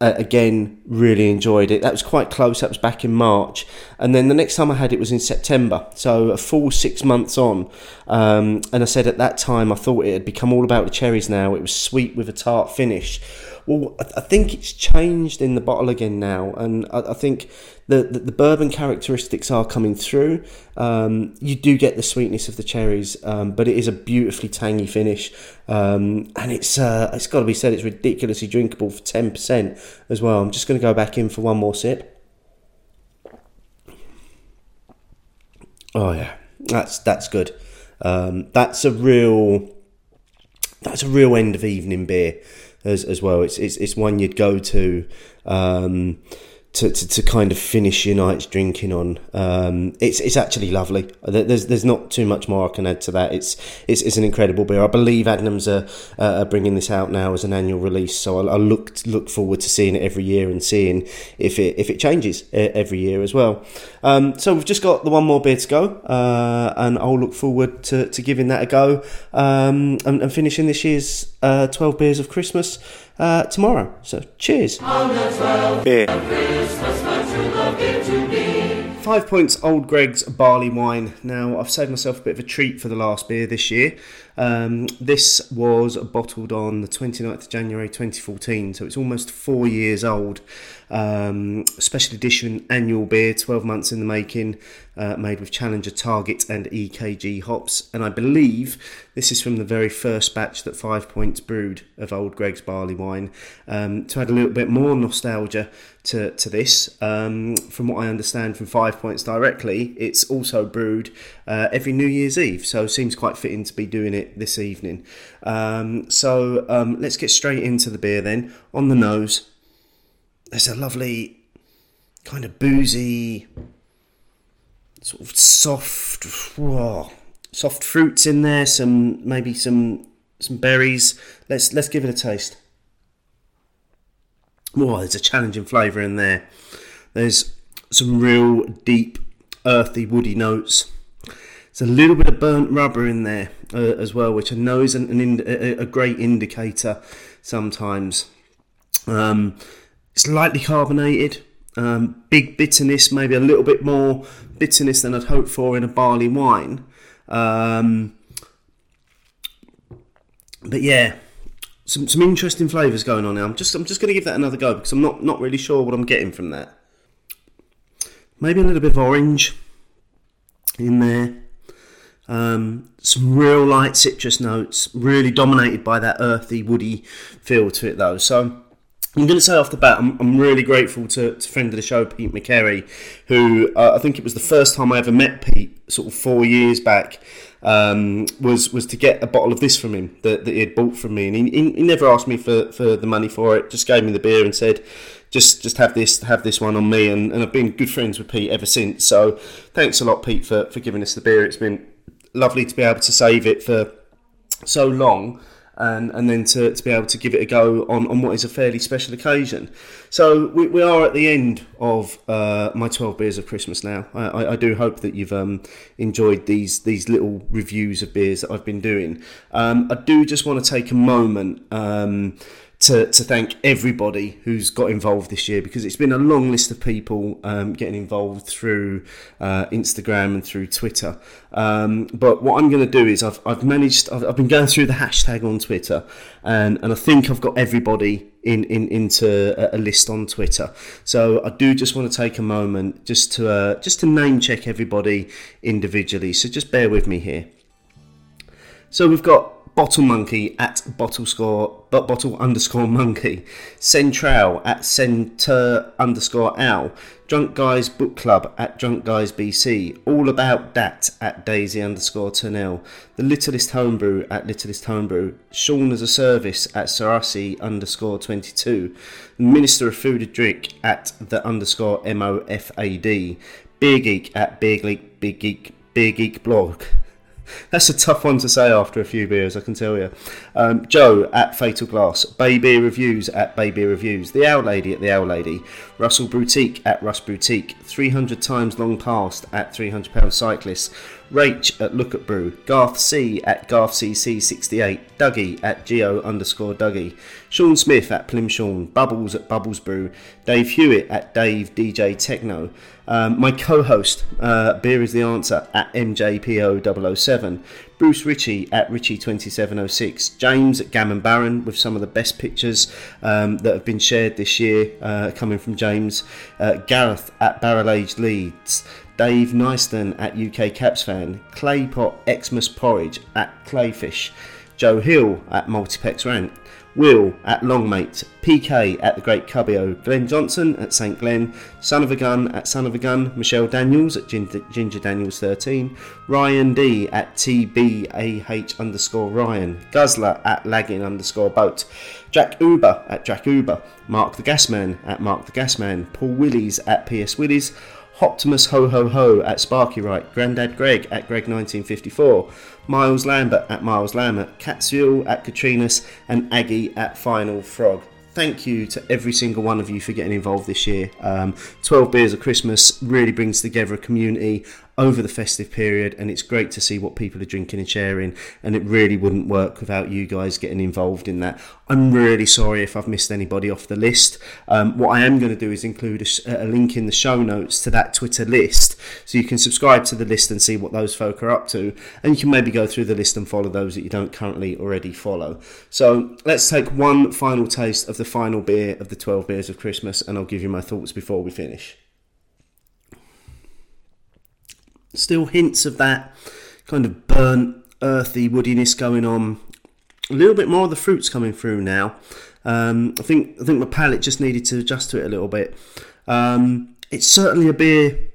Uh, again, really enjoyed it. That was quite close. That was back in March, and then the next time I had it was in September. So a full six months on. Um, and I said at that time I thought it had become all about the cherries. Now it was sweet with a tart finish. Well, I, think it's changed in the bottle again now, and I, I think the, the, the bourbon characteristics are coming through. Um, you do get the sweetness of the cherries, um, but it is a beautifully tangy finish, um, and it's uh, it's got to be said it's ridiculously drinkable for ten percent as well. I'm just going to go back in for one more sip. Oh yeah, that's that's good. Um, that's a real that's a real end of evening beer as as well. It's it's, it's one you'd go to. Um, to, to, to, kind of finish your night's drinking on. Um, it's it's actually lovely. There's there's not too much more I can add to that. It's it's, it's an incredible beer. I believe Adnams are, uh, are bringing this out now as an annual release, so I, I look look forward to seeing it every year and seeing if it if it changes every year as well. Um, so we've just got the one more beer to go, uh, and I'll look forward to, to giving that a go um, and, and, finishing this year's uh, twelve beers of Christmas uh, tomorrow. So cheers. Beer. Five points Old Greg's barley wine. Now, I've saved myself a bit of a treat for the last beer this year. Um, this was bottled on the 29th of January 2014, so it's almost four years old. Um, special edition annual beer, 12 months in the making, uh, made with Challenger Target and EKG hops. And I believe this is from the very first batch that Five Points brewed of Old Greg's barley wine. Um, to add a little bit more nostalgia to, to this, um, from what I understand from Five Points directly, it's also brewed uh, every New Year's Eve, so it seems quite fitting to be doing it this evening. Um, so um, let's get straight into the beer then. On the nose, there's a lovely kind of boozy, sort of soft, oh, soft fruits in there. Some maybe some some berries. Let's let's give it a taste. Oh, there's a challenging flavour in there. There's some real deep, earthy, woody notes. There's a little bit of burnt rubber in there uh, as well, which I know is an, a, a, great indicator sometimes. Um, it's lightly carbonated, um, big bitterness, maybe a little bit more bitterness than I'd hoped for in a barley wine. Um, but yeah, some some interesting flavours going on now. I'm just I'm just going to give that another go because I'm not not really sure what I'm getting from that. Maybe a little bit of orange in there. Um, some real light citrus notes, really dominated by that earthy, woody feel to it though. So I'm going to say off the bat, I'm, I'm really grateful to, to friend of the show, Pete McCary, who uh, I think it was the first time I ever met Pete, sort of four years back, um, was was to get a bottle of this from him that, that he had bought from me, and he, he, never asked me for, for the money for it, just gave me the beer and said, just just have this have this one on me, and, and I've been good friends with Pete ever since. So thanks a lot, Pete, for, for giving us the beer. It's been lovely to be able to save it for so long and, and then to, to be able to give it a go on, on what is a fairly special occasion. So we, we are at the end of uh, my 12 beers of Christmas now. I, I do hope that you've um, enjoyed these these little reviews of beers that I've been doing. Um, I do just want to take a moment. Um, to, to thank everybody who's got involved this year because it's been a long list of people um, getting involved through uh, Instagram and through Twitter. Um, but what I'm going to do is I've, I've managed, I've, I've, been going through the hashtag on Twitter and, and I think I've got everybody in, in into a, list on Twitter. So I do just want to take a moment just to uh, just to name check everybody individually. So just bear with me here. So we've got Bottle Monkey at bottle score, but bottle underscore monkey, Central at center underscore owl, Drunk Guys Book Club at Drunk Guys BC, All About Dat at Daisy underscore Turnell, The Littlest Homebrew at Littlest Homebrew, Sean as a Service at Sarasi underscore 22, Minister of Food and Drink at the underscore MOFAD, Beer Geek at Beer Geek, Big Geek, Beer Geek Blog, That's a tough one to say after a few beers, I can tell you. Um, Joe at Fatal Glass, Bay Beer Reviews at Bay Beer Reviews, The Owl Lady at The Owl Lady, Russell Boutique at Russ Boutique, 300 Times Long Past at 300 Pound Cyclist, Rach at Look at Brew, Garth C at Garth CC68, Dougie at Geo underscore Dougie, Sean Smith at Plim Sean, Bubbles at Bubbles Brew, Dave Hewitt at Dave DJ Techno, um, my co-host, uh, Beer is the Answer at MJPO007, Bruce Ritchie at Ritchie2706, James at Gammon Baron with some of the best pictures um, that have been shared this year uh, coming from James, uh, Gareth at Barrel Age Leeds, Dave Nyston at UK Caps Fan, Claypot Xmas Porridge at Clayfish, Joe Hill at Multipex Rant, Will at Longmate, PK at The Great Cubbio, Glenn Johnson at St Glen, Son of a Gun at Son of a Gun, Michelle Daniels at Ginger, Ginger Daniels 13, Ryan D at TBAH underscore Ryan, Guzzler at Lagging underscore Boat, Jack Uber at Jack Uber, Mark the Gasman at Mark the Gasman, Paul Willies at PS Willies, Optimus Ho Ho Ho at Sparky Right, Grandad Greg at Greg1954, Miles Lambert at Miles Lambert, Catsuel at Katrinas, and Aggie at Final Frog. Thank you to every single one of you for getting involved this year. Um, 12 Beers of Christmas really brings together a community over the festive period, and it's great to see what people are drinking and sharing. And it really wouldn't work without you guys getting involved in that. I'm really sorry if I've missed anybody off the list. Um, what I am going to do is include a, a, link in the show notes to that Twitter list, so you can subscribe to the list and see what those folk are up to, and you can maybe go through the list and follow those that you don't currently already follow. So let's take one final taste of the final beer of the 12 beers of Christmas, and I'll give you my thoughts before we finish still hints of that kind of burnt, earthy woodiness going on. A little bit more of the fruits coming through now. Um, I think I think my palate just needed to adjust to it a little bit. Um, it's certainly a beer,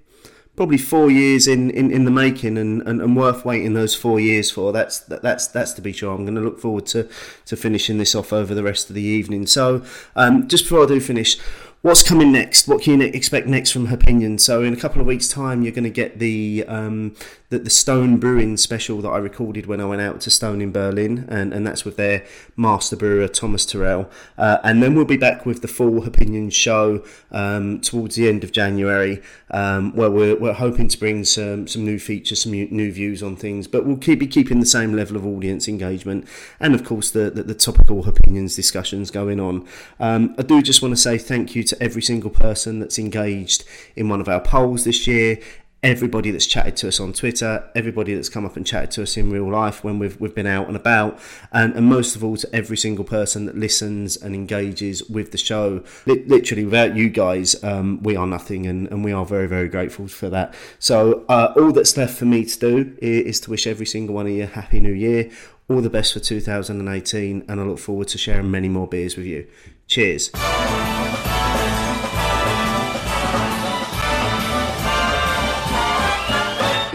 probably four years in, in, in the making, and, and, and, worth waiting those four years for. That's that, that's that's to be sure. I'm going to look forward to to finishing this off over the rest of the evening. So, um, just before I do finish, what's coming next? What can you expect next from Opinion? So in a couple of weeks' time, you're going to get the um, the, the Stone Brewing special that I recorded when I went out to Stone in Berlin, and, and that's with their master brewer Thomas Tyrell. Uh, and then we'll be back with the full Opinion show um, towards the end of January, um, where we're, we're hoping to bring some some new features, some new, views on things, but we'll keep be keeping the same level of audience engagement, and of course the the, the topical opinions discussions going on. Um, I do just want to say thank you every single person that's engaged in one of our polls this year everybody that's chatted to us on Twitter, everybody that's come up and chatted to us in real life when we've, we've been out and about, and, and most of all to every single person that listens and engages with the show. literally, without you guys, um, we are nothing, and, and we are very, very grateful for that. So, uh, all that's left for me to do is to wish every single one of you a happy new year. All the best for 2018, and I look forward to sharing many more beers with you. Cheers.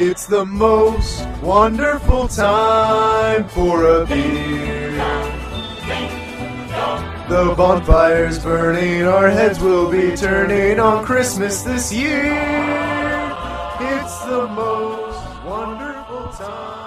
It's the most wonderful time for a beer. The bonfire's burning, our heads will be turning on Christmas this year. It's the most wonderful time.